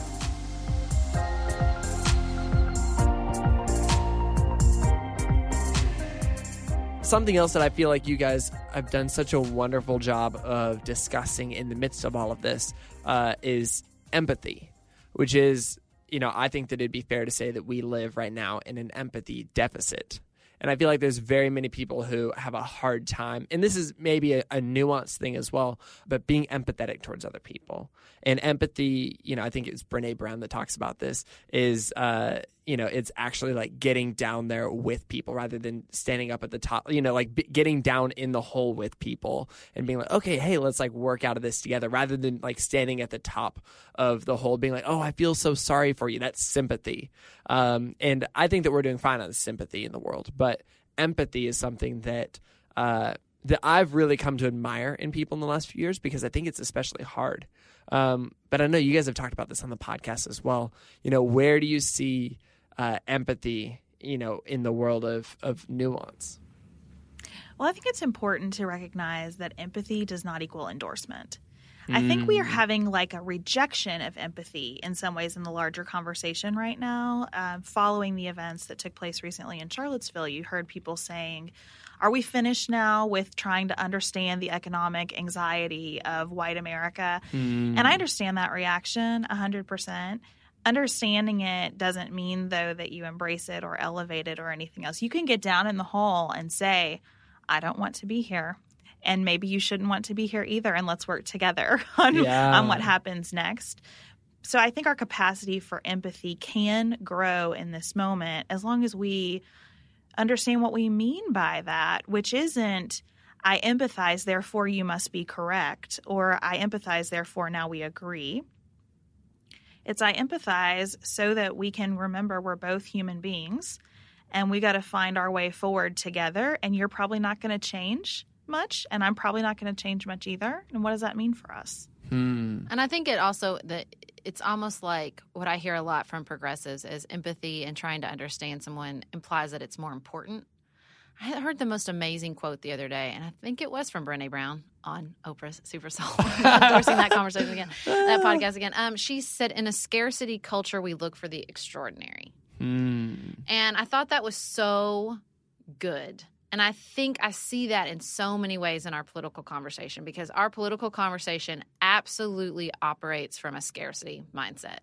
D: Something else that I feel like you guys have done such a wonderful job of discussing in the midst of all of this uh, is empathy, which is, you know, I think that it'd be fair to say that we live right now in an empathy deficit. And I feel like there's very many people who have a hard time, and this is maybe a, a nuanced thing as well, but being empathetic towards other people. And empathy, you know, I think it's Brene Brown that talks about this, is, uh, you know it's actually like getting down there with people rather than standing up at the top you know like b- getting down in the hole with people and being like okay hey let's like work out of this together rather than like standing at the top of the hole being like oh i feel so sorry for you that's sympathy um, and i think that we're doing fine on sympathy in the world but empathy is something that uh, that I've really come to admire in people in the last few years because I think it's especially hard. Um, but I know you guys have talked about this on the podcast as well. You know, where do you see uh, empathy? You know, in the world of of nuance.
B: Well, I think it's important to recognize that empathy does not equal endorsement. I think we are having like a rejection of empathy in some ways in the larger conversation right now. Uh, following the events that took place recently in Charlottesville, you heard people saying, Are we finished now with trying to understand the economic anxiety of white America? And I hmm. understand that reaction 100%. Understanding it doesn't mean, though, that you embrace it or elevate it or anything else. You can get down in the hole and say, I don't want to be here and maybe you shouldn't want to be here either and let's work together on,
D: Yeah.
B: on what happens next so i think our capacity for empathy can grow in this moment as long as we understand what we mean by that which isn't i empathize therefore you must be correct or i empathize therefore now we agree. It's i empathize so that we can remember we're both human beings and we got to find our way forward together and you're probably not going to change much and i'm probably not going to change much either. And what does that mean for us
D: Hmm.
C: And I think it also that it's almost like what I hear a lot from progressives is empathy and trying to understand someone implies that it's more important. I heard the most amazing quote the other day, and I think it was from Brene Brown on Oprah's Super Soul, endorsing that conversation again, that podcast again. Um, she said, "In a scarcity culture, we look for the extraordinary,"
D: Hmm.
C: and I thought that was so good. And I think I see that in so many ways in our political conversation because our political conversation absolutely operates from a scarcity mindset.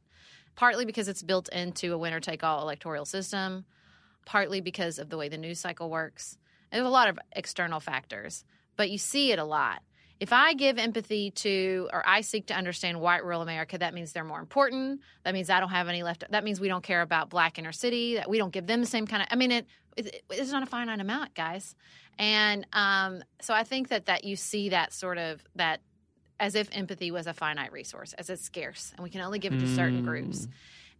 C: Partly because it's built into a winner take all electoral system, partly because of the way the news cycle works. And there's a lot of external factors, but you see it a lot. If I give empathy to, or I seek to understand white rural America, that means they're more important. That means I don't have any left. That means we don't care about black inner city. That we don't give them the same kind of. I mean, it, it's not a finite amount, guys. And um, so I think that that you see that sort of that as if empathy was a finite resource, as it's scarce, and we can only give it to certain groups.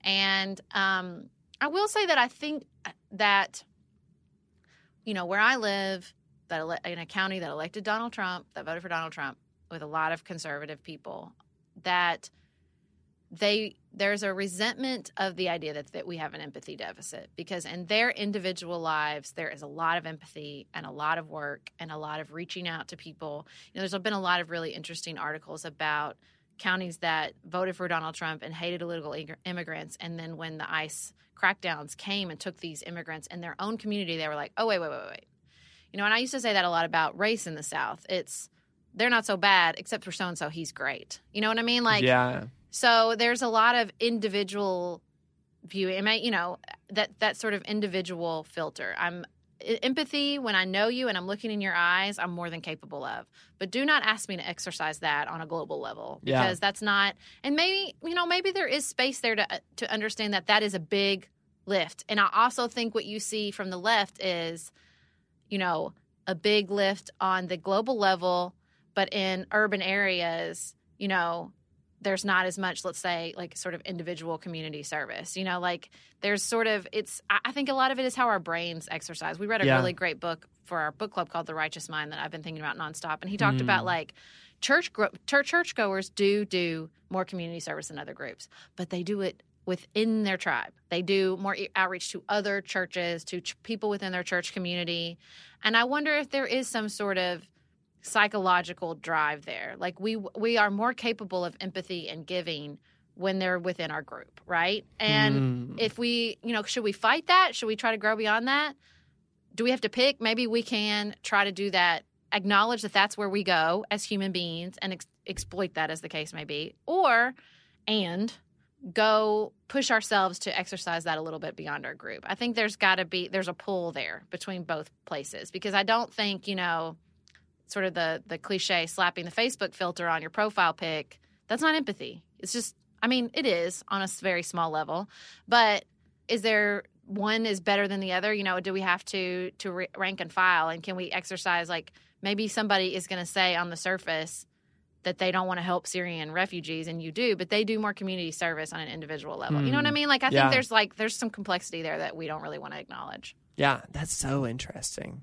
C: And um, I will say that I think that you know where I live, that ele- in a county that elected Donald Trump, that voted for Donald Trump, with a lot of conservative people, that they there's a resentment of the idea that, that we have an empathy deficit because in their individual lives there is a lot of empathy and a lot of work and a lot of reaching out to people. You know there's been a lot of really interesting articles about counties that voted for donald trump and hated illegal immigrants. And then when the ice crackdowns came and took these immigrants in their own community they were like oh wait wait wait wait. You know and i used to say that a lot about race in the south. It's they're not so bad except for so and so he's great. You know what i mean? Like
D: yeah.
C: So there's a lot of individual viewing. I you know, that that sort of individual filter. I'm empathy when I know you and I'm looking in your eyes. I'm more than capable of. But do not ask me to exercise that on a global level
D: Yeah.
C: because that's not. And maybe you know, maybe there is space there to uh, to understand that that is a big lift. And I also think what you see from the left is, you know, a big lift on the global level, but in urban areas, you know, there's not as much, let's say, like sort of individual community service. You know, like there's sort of it's. I think a lot of it is how our brains exercise. We read a
D: Yeah.
C: really great book for our book club called The Righteous Mind that I've been thinking about nonstop, and he talked about mm. like church gro- church churchgoers do do more community service than other groups, but they do it within their tribe. They do more outreach to other churches, to ch- people within their church community. And I wonder if there is some sort of psychological drive there. Like we we are more capable of empathy and giving when they're within our group, right? And
D: Mm.
C: if we, you know, should we fight that? Should we try to grow beyond that? Do we have to pick? Maybe we can try to do that. Acknowledge that that's where we go as human beings and ex- exploit that as the case may be. Or, and go push ourselves to exercise that a little bit beyond our group. I think there's got to be there's a pull there between both places because I don't think, you know, sort of the the cliche slapping the Facebook filter on your profile pic, that's not empathy. It's just I mean, it is on a very small level, but is there one is better than the other? You know, do we have to to rank and file, and can we exercise like maybe somebody is going to say on the surface that they don't want to help Syrian refugees, and you do, but they do more community service on an individual level. You know what I mean? Like I
D: Hmm. Yeah.
C: think there's like there's some complexity there that we don't really want to acknowledge.
D: Yeah, that's so interesting.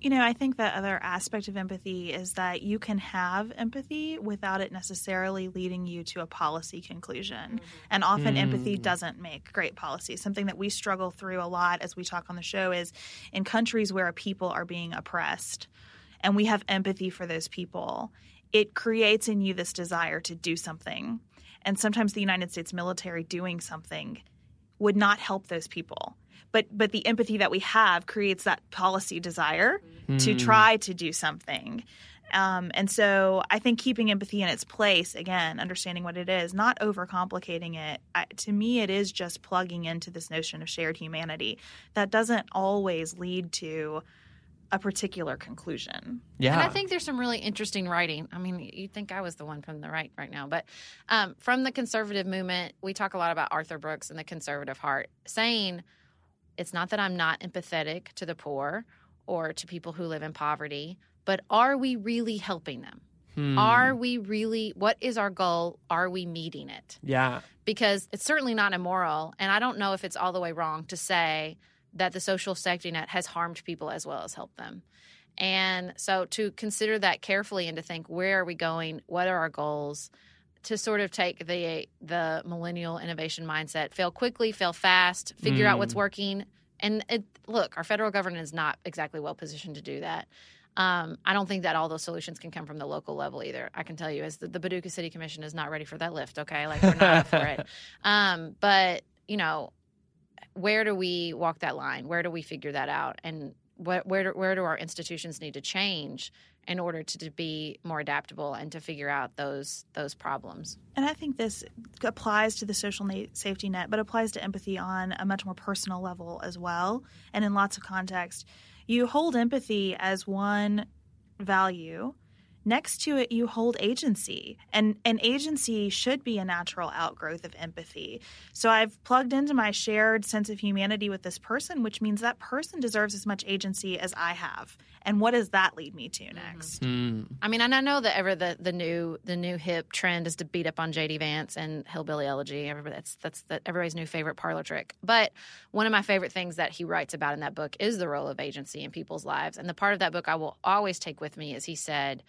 B: You know, I think the other aspect of empathy is that you can have empathy without it necessarily leading you to a policy conclusion. Mm-hmm. And often empathy mm. doesn't make great policy. Something that we struggle through a lot as we talk on the show is in countries where people are being oppressed and we have empathy for those people, it creates in you this desire to do something. And sometimes the United States military doing something would not help those people. But but the empathy that we have creates that policy desire to try to do something. Um, and so I think keeping empathy in its place, again, understanding what it is, not overcomplicating it, I, to me, it is just plugging into this notion of shared humanity that doesn't always lead to a particular conclusion.
D: Yeah.
C: And I think there's some really interesting writing. I mean, you'd think I was the one from the right right now, but um, from the conservative movement, we talk a lot about Arthur Brooks and the conservative heart, saying it's not that I'm not empathetic to the poor or to people who live in poverty, but are we really helping them?
D: Hmm.
C: Are we really, what is our goal? Are we meeting it?
D: Yeah.
C: Because it's certainly not immoral. And I don't know if it's all the way wrong to say that the social safety net has harmed people as well as helped them. And so to consider that carefully and to think where are we going? What are our goals? To sort of take the the millennial innovation mindset, fail quickly, fail fast, figure out what's working. And it, look, our federal government is not exactly well positioned to do that. Um, I don't think that all those solutions can come from the local level either. I can tell you, as the, the Paducah City Commission is not ready for that lift. Okay, like we're not up for it. Um, but you know, where do we walk that line? Where do we figure that out? And where where do, where do our institutions need to change in order to, to be more adaptable and to figure out those those problems?
B: And I think this applies to the social na- safety net, but applies to empathy on a much more personal level as well, and in lots of context. You hold empathy as one value. Next to it, you hold agency, and an agency should be a natural outgrowth of empathy. So I've plugged into my shared sense of humanity with this person, which means that person deserves as much agency as I have. And what does that lead me to next?
D: Hmm.
C: I mean, and I know that ever the, the new the new hip trend is to beat up on JD Vance and Hillbilly Elegy. Everybody that's that's the, everybody's new favorite parlor trick. But one of my favorite things that he writes about in that book is the role of agency in people's lives. And the part of that book I will always take with me is he said,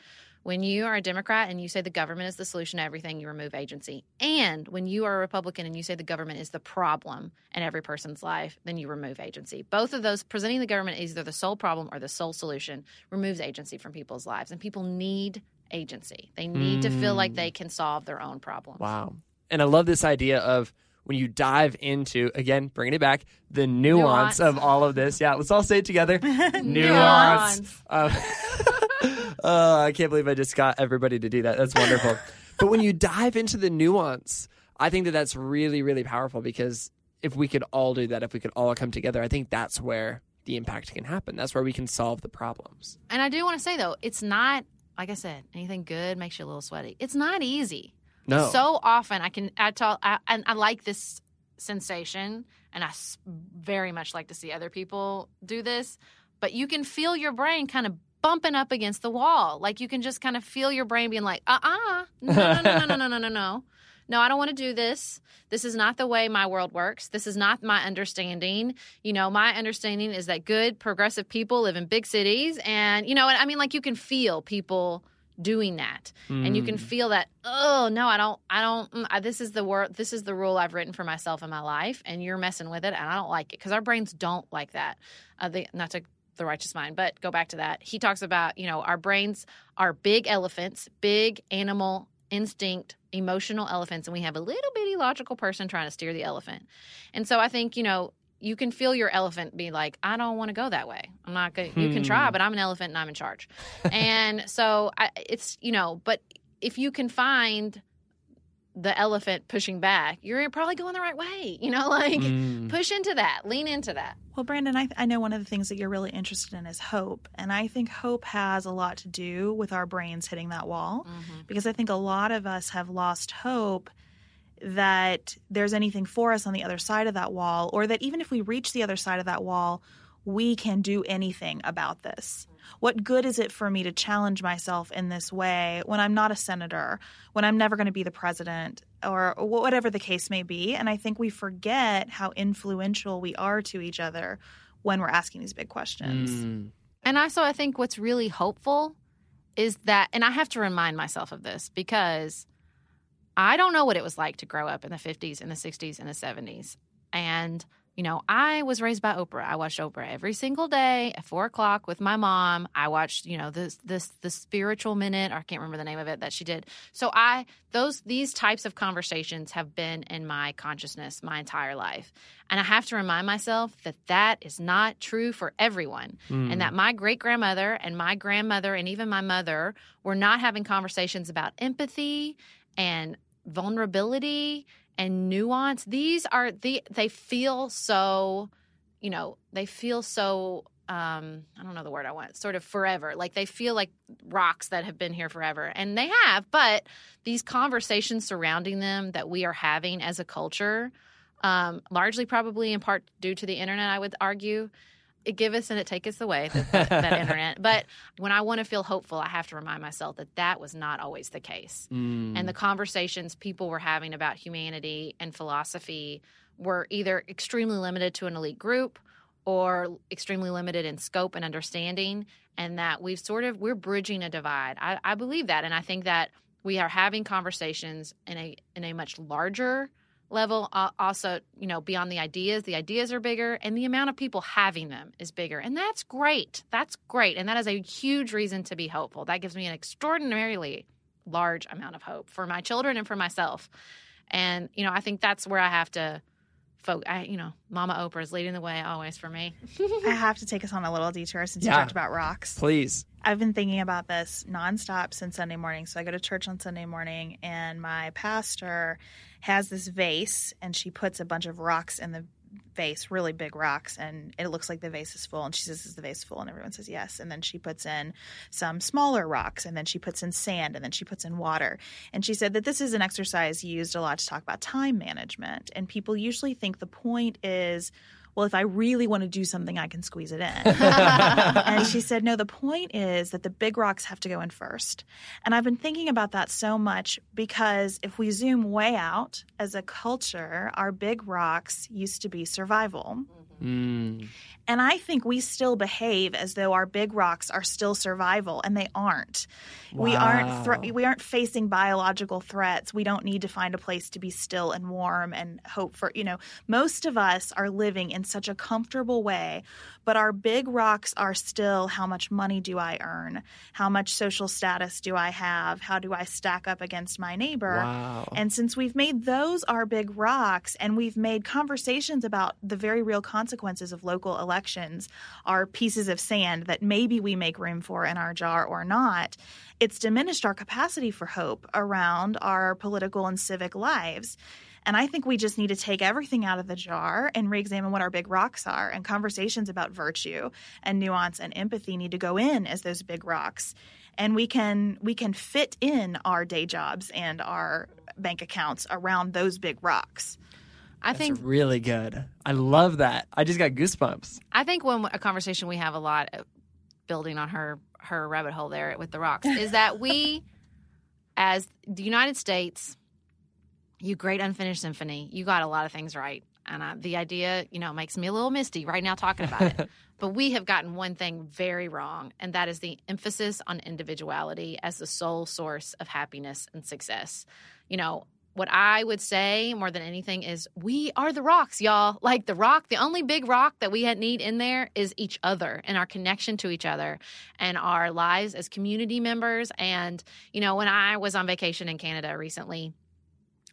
C: when you are a Democrat and you say the government is the solution to everything, you remove agency. And when you are a Republican and you say the government is the problem in every person's life, then you remove agency. Both of those, presenting the government as either the sole problem or the sole solution, removes agency from people's lives. And people need agency. They need to feel like they can solve their own problems.
D: Wow. And I love this idea of when you dive into, again, bringing it back, the nuance,
C: Nuance.
D: of all of this. Yeah, let's all say it together. nuance.
C: Nuance.
D: Um, oh, I can't believe I just got everybody to do that. That's wonderful. but when you dive into the nuance, I think that that's really, really powerful because if we could all do that, if we could all come together, I think that's where the impact can happen. That's where we can solve the problems.
C: And I do want to say, though, it's not, like I said, anything good makes you a little sweaty. It's not easy.
D: No.
C: So often I can, I talk, I, and I like this sensation, and I very much like to see other people do this, but you can feel your brain kind of bumping up against the wall. Like you can just kind of feel your brain being like, uh uh-uh. uh no, no, no, no, no, no, no, no. No, I don't want to do this. This is not the way my world works. This is not my understanding. You know, my understanding is that good, progressive people live in big cities. And, you know, I mean, like you can feel people doing that mm. and you can hmm. feel that oh no i don't i don't mm, I, this is the word this is the rule i've written for myself in my life and you're messing with it and i don't like it because our brains don't like that uh, they, not to the righteous mind but go back to that he talks about you know our brains are big elephants big animal instinct emotional elephants and we have a little bitty logical person trying to steer the elephant and so i think you know you can feel your elephant be like, I don't want to go that way. I'm not going. to You can try, hmm. but I'm an elephant and I'm in charge. and so I, it's you know, but if you can find the elephant pushing back, you're probably going the right way. You know, like
D: Mm.
C: push into that, lean into that.
B: Well, Branden, I, I know one of the things that you're really interested in is hope. And I think hope has a lot to do with our brains hitting that wall because I think a lot of us have lost hope that there's anything for us on the other side of that wall, or that even if we reach the other side of that wall, we can do anything about this. What good is it for me to challenge myself in this way when I'm not a senator, when I'm never going to be the president, or whatever the case may be? And I think we forget how influential we are to each other when we're asking these big questions.
D: Mm.
C: And also, I think what's really hopeful is that, and I have to remind myself of this because I don't know what it was like to grow up in the 50s and the 60s and the 70s. And, you know, I was raised by Oprah. I watched Oprah every single day at four o'clock with my mom. I watched, you know, this, this, the spiritual minute, or I can't remember the name of it that she did. So I, those, these types of conversations have been in my consciousness my entire life. And I have to remind myself that that is not true for everyone. And hmm. that my great grandmother and my grandmother and even my mother were not having conversations about empathy and vulnerability and nuance. These are the they feel so, you know, they feel so um I don't know the word I want, sort of forever. Like they feel like rocks that have been here forever. And they have, but these conversations surrounding them that we are having as a culture um, largely probably in part due to the internet, I would argue, it give us and it take us away that, that, that internet. But when I want to feel hopeful, I have to remind myself that that was not always the case.
D: Mm.
C: And the conversations people were having about humanity and philosophy were either extremely limited to an elite group or extremely limited in scope and understanding. And that we've sort of we're bridging a divide. I, I believe that, and I think that we are having conversations in a in a much larger level uh, also you know beyond the ideas the ideas are bigger and the amount of people having them is bigger and that's great that's great and that is a huge reason to be hopeful that gives me an extraordinarily large amount of hope for my children and for myself and you know i think that's where i have to folk I, you know mama oprah is leading the way always for me
B: I have to take us on a little detour since you talked about rocks.
D: Please.
B: I've been thinking about this nonstop since Sunday morning. So I go to church on Sunday morning, and my pastor has this vase, and she puts a bunch of rocks in the vase, really big rocks, and it looks like the vase is full. And she says, "Is the vase full?" And everyone says yes. And then she puts in some smaller rocks, and then she puts in sand, and then she puts in water. And she said that this is an exercise used a lot to talk about time management, and people usually think the point is. Well, if I really want to do something, I can squeeze it in. and she said, No, the point is that the big rocks have to go in first. And I've been thinking about that so much because if we zoom way out as a culture, our big rocks used to be survival.
D: Mm.
B: And I think we still behave as though our big rocks are still survival, and they aren't. We aren't.
D: Wow.
B: we aren't facing biological threats. We don't need to find a place to be still and warm and hope for. You know, most of us are living in such a comfortable way, but our big rocks are still: how much money do I earn? How much social status do I have? How do I stack up against my neighbor?
D: Wow.
B: And since we've made those our big rocks and we've made conversations about the very real consequences of local elections are pieces of sand that maybe we make room for in our jar or not, it's diminished our capacity for hope around our political and civic lives. And I think we just need to take everything out of the jar and re examine what our big rocks are. And conversations about virtue and nuance and empathy need to go in as those big rocks. And we can we can fit in our day jobs and our bank accounts around those big rocks.
C: I
D: That's
C: think
D: really good. I love that. I just got goosebumps.
C: I think when a conversation we have a lot, uh, building on her her rabbit hole there with the rocks, is that we, as the United States, you great unfinished symphony, you got a lot of things right, and uh, the idea, you know, makes me a little misty right now talking about it. but we have gotten one thing very wrong, and that is the emphasis on individuality as the sole source of happiness and success. You know, what I would say more than anything is we are the rocks, y'all. Like the rock, the only big rock that we need in there is each other and our connection to each other and our lives as community members. And, you know, when I was on vacation in Canada recently,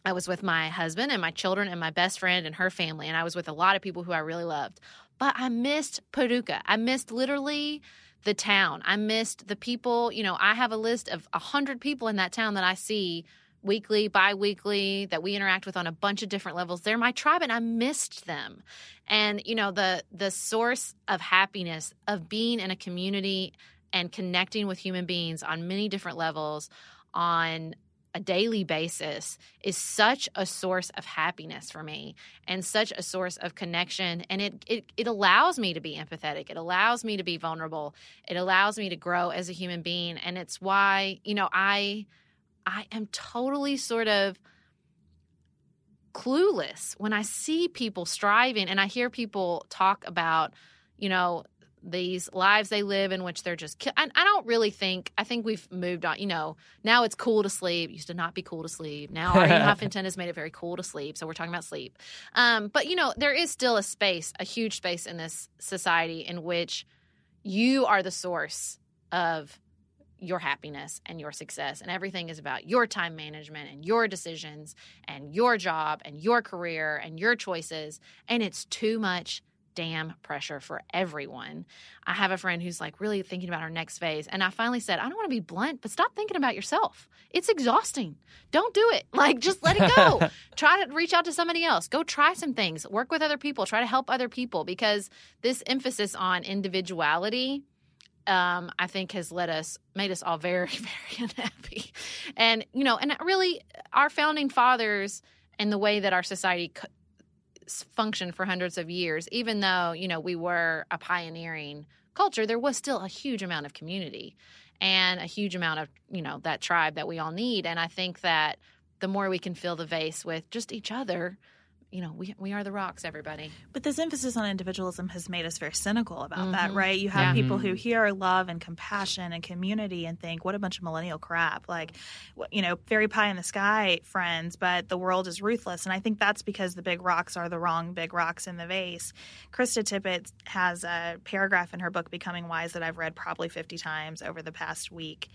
C: I was with my husband and my children and my best friend and her family, and I was with a lot of people who I really loved. But I missed Paducah. I missed literally the town. I missed the people. You know, I have a list of a hundred people in that town that I see weekly, bi-weekly, that we interact with on a bunch of different levels. They're my tribe and I missed them. And you know, the the source of happiness of being in a community and connecting with human beings on many different levels on a daily basis is such a source of happiness for me and such a source of connection and it, it it allows me to be empathetic it allows me to be vulnerable it allows me to grow as a human being and it's why you know i i am totally sort of clueless when i see people striving and i hear people talk about you know these lives they live in which they're just ki- I, I don't really think i think we've moved on you know now it's cool to sleep it used to not be cool to sleep. Now Arnie huffington has made it very cool to sleep so we're talking about sleep. Um, but you know there is still a space a huge space in this society in which you are the source of your happiness and your success and everything is about your time management and your decisions and your job and your career and your choices and it's too much damn pressure for everyone. I have a friend who's like really thinking about her next phase. And I finally said, I don't want to be blunt, but stop thinking about yourself. It's exhausting. Don't do it. Like, just let it go. try to reach out to somebody else. Go try some things. Work with other people. Try to help other people because this emphasis on individuality. Um, I think has led us, made us all very, very unhappy. And, you know, and really, our founding fathers and the way that our society functioned for hundreds of years, even though, you know, we were a pioneering culture, there was still a huge amount of community and a huge amount of, you know, that tribe that we all need. And I think that the more we can fill the vase with just each other, you know, we, we are the rocks, everybody.
B: But this emphasis on individualism has made us very cynical about that,
C: Mhm.
B: right? You have
C: Yeah.
B: people who hear love and compassion and community and think, what a bunch of millennial crap. Like, you know, very pie in the sky friends, but the world is ruthless. And I think that's because the big rocks are the wrong big rocks in the vase. Krista Tippett has a paragraph in her book, Becoming Wise, that I've read probably 50 times over the past week,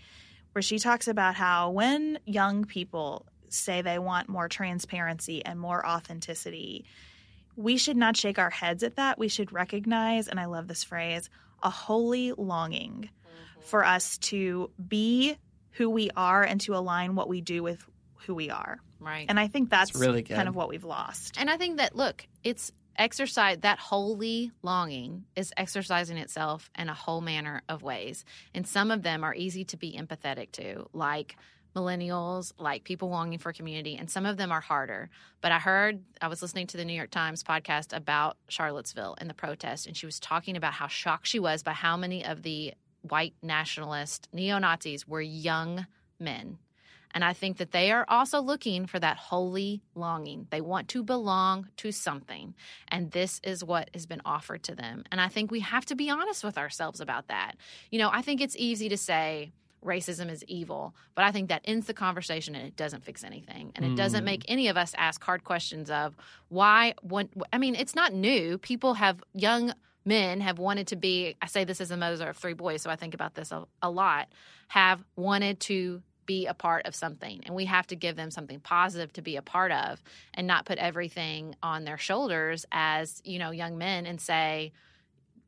B: where she talks about how when young people say they want more transparency and more authenticity, we should not shake our heads at that. We should recognize, and I love this phrase, a holy longing mm-hmm. for us to be who we are and to align what we do with who we are.
C: Right.
B: And I think that's
D: It's really good.
B: kind of what we've lost.
C: And I think that look, it's exercise that holy longing is exercising itself in a whole manner of ways. And some of them are easy to be empathetic to, like millennials, like people longing for community, and some of them are harder. But I heard I was listening to the New York Times podcast about Charlottesville and the protest, and she was talking about how shocked she was by how many of the white nationalist neo Nazis were young men. And I think that they are also looking for that holy longing. They want to belong to something. And this is what has been offered to them. And I think we have to be honest with ourselves about that. You know, I think it's easy to say, racism is evil, but I think that ends the conversation and it doesn't fix anything. And it doesn't mm. make any of us ask hard questions of why, when, I mean, it's not new. People have, young men have wanted to be, I say this as a mother of three boys, so I think about this a, a lot, have wanted to be a part of something and we have to give them something positive to be a part of and not put everything on their shoulders as you know young men and say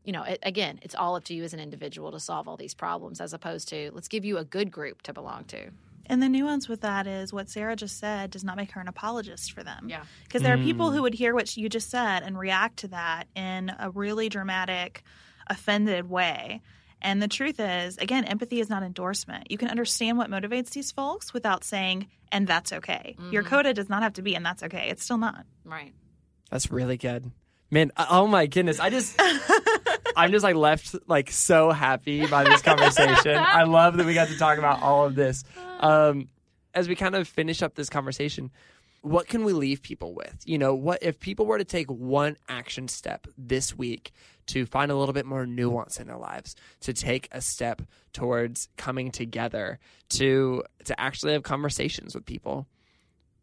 C: you know it, again it's all up to you as an individual to solve all these problems as opposed to let's give you a good group to belong to
B: And the nuance with that is what Sarah just said does not make her an apologist for them.
C: Yeah.
B: Because there are people mm. who would hear what you just said and react to that in a really dramatic, offended way. And the truth is, again, empathy is not endorsement. You can understand what motivates these folks without saying, and that's okay. Your mm-hmm. coda does not have to be, and that's okay. It's still not.
C: right
D: That's really good. Man, oh my goodness. I just I'm just like left like so happy by this conversation. I love that we got to talk about all of this. Um as we kind of finish up this conversation, what can we leave people with? You know, what if people were to take one action step this week to find a little bit more nuance in their lives, to take a step towards coming together, to to actually have conversations with people?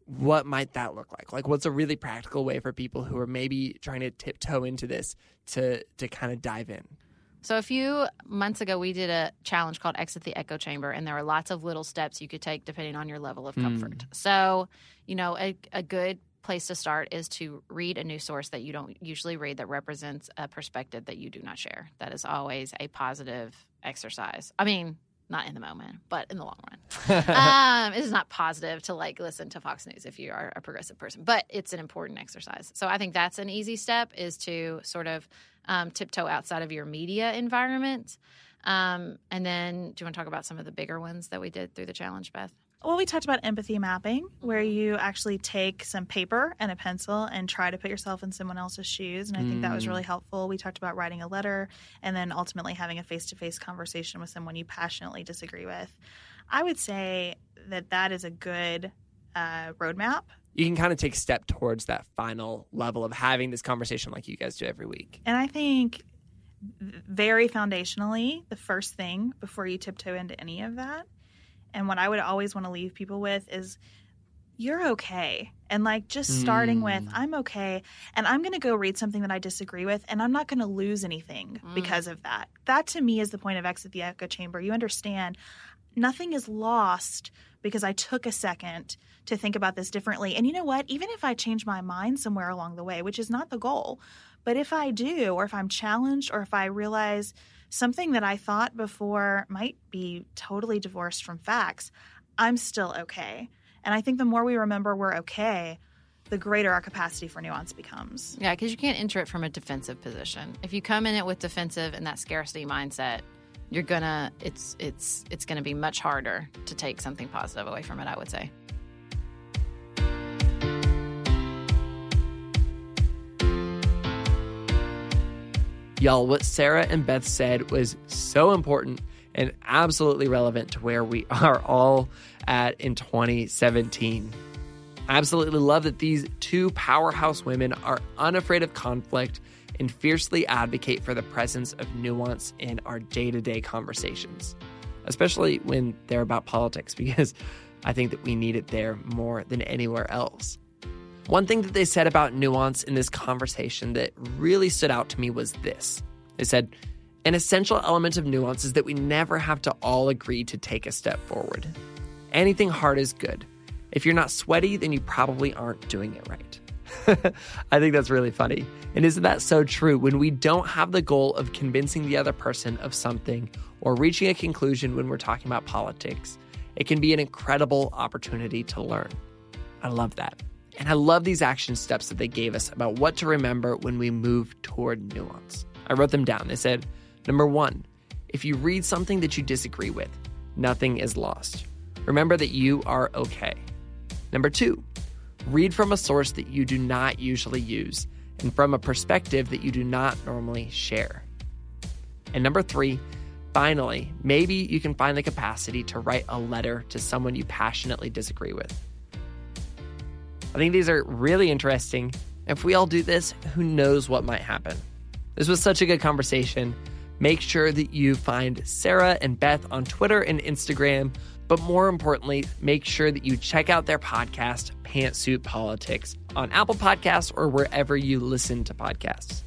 D: What might that look like? Like, what's a really practical way for people who are maybe trying to tiptoe into this to to kind of dive in?
C: So a few months ago, we did a challenge called Exit the Echo Chamber, and there were lots of little steps you could take depending on your level of comfort. Hmm. So, you know, a, a good place to start is to read a new source that you don't usually read that represents a perspective that you do not share. That is always a positive exercise. I mean, not in the moment, but in the long run. um, it is not positive to like listen to Fox News if you are a progressive person, but it's an important exercise. So I think that's an easy step is to sort of um, tiptoe outside of your media environment. Um, and then, do you want to talk about some of the bigger ones that we did through the challenge, Beth?
B: Well, we talked about empathy mapping, where you actually take some paper and a pencil and try to put yourself in someone else's shoes. And I think that was really helpful. We talked about writing a letter and then ultimately having a face to face conversation with someone you passionately disagree with. I would say that that is a good uh, roadmap.
D: You can kind of take a step towards that final level of having this conversation like you guys do every week.
B: And I think very foundationally, the first thing before you tiptoe into any of that, and what I would always want to leave people with is you're okay. And like just starting with, mm. I'm okay. And I'm going to go read something that I disagree with, and I'm not going to lose anything mm. because of that. That to me is the point of exit the echo chamber. You understand nothing is lost because I took a second to think about this differently. And you know what? Even if I change my mind somewhere along the way, which is not the goal, but if I do, or if I'm challenged, or if I realize something that I thought before might be totally divorced from facts, I'm still okay. And I think the more we remember we're okay, the greater our capacity for nuance becomes.
C: Yeah, because you can't enter it from a defensive position. If you come in it with defensive and that scarcity mindset, you're gonna it's it's it's gonna be much harder to take something positive away from it. I would say.
D: Y'all, what Sarah and Beth said was so important and absolutely relevant to where we are all at in 2017. I absolutely love that these two powerhouse women are unafraid of conflict and fiercely advocate for the presence of nuance in our day to day conversations, especially when they're about politics, because I think that we need it there more than anywhere else. One thing that they said about nuance in this conversation that really stood out to me was this. They said, an essential element of nuance is that we never have to all agree to take a step forward. Anything hard is good. If you're not sweaty, then you probably aren't doing it right. I think that's really funny. And isn't that so true? When we don't have the goal of convincing the other person of something or reaching a conclusion when we're talking about politics, it can be an incredible opportunity to learn. I love that. And I love these action steps that they gave us about what to remember when we move toward nuance. I wrote them down. They said, number one, if you read something that you disagree with, nothing is lost. Remember that you are okay. Number two, read from a source that you do not usually use and from a perspective that you do not normally share. And number three, finally, maybe you can find the capacity to write a letter to someone you passionately disagree with. I think these are really interesting. If we all do this, who knows what might happen? This was such a good conversation. Make sure that you find Sarah and Beth on Twitter and Instagram. But more importantly, make sure that you check out their podcast, Pantsuit Politics, on Apple Podcasts or wherever you listen to podcasts.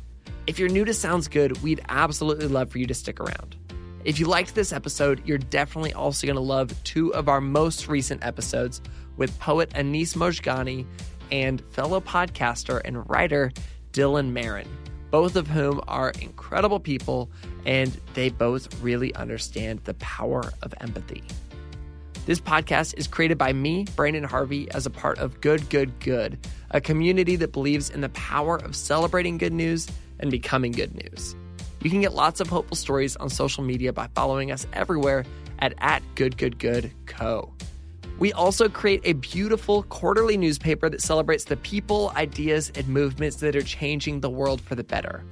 D: If you're new to Sounds Good, we'd absolutely love for you to stick around. If you liked this episode, you're definitely also going to love two of our most recent episodes with poet Anis Mojgani and fellow podcaster and writer Dylan Marron, both of whom are incredible people and they both really understand the power of empathy. This podcast is created by me, Branden Harvey, as a part of Good, Good, Good, a community that believes in the power of celebrating good news and becoming good news. You can get lots of hopeful stories on social media by following us everywhere at, at Good Good Good Co. We also create a beautiful quarterly newspaper that celebrates the people, ideas, and movements that are changing the world for the better.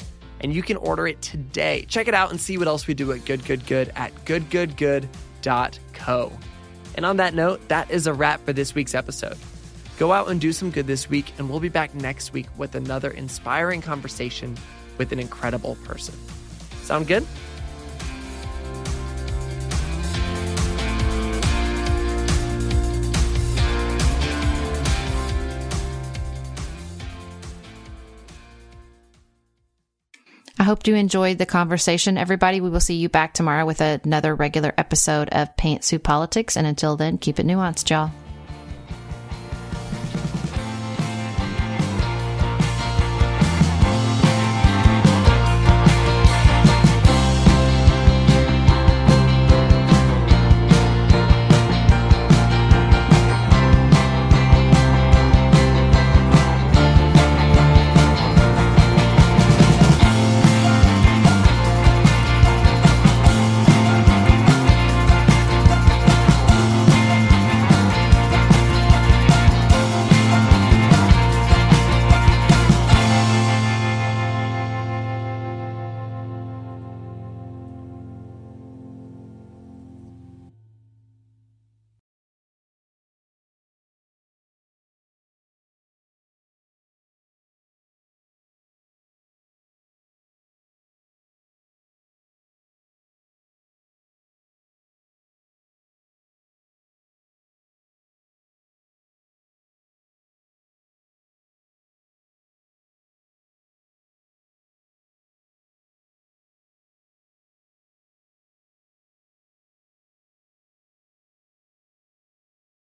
D: And you can order it today. Check it out and see what else we do at Good Good Good at goodgoodgood.co. And on that note, that is a wrap for this week's episode. Go out and do some good this week, and we'll be back next week with another inspiring conversation with an incredible person. Sound good?
C: Hope you enjoyed the conversation, everybody. We will see you back tomorrow with another regular episode of Paint Pantsuit Politics. And until then, keep it nuanced, y'all.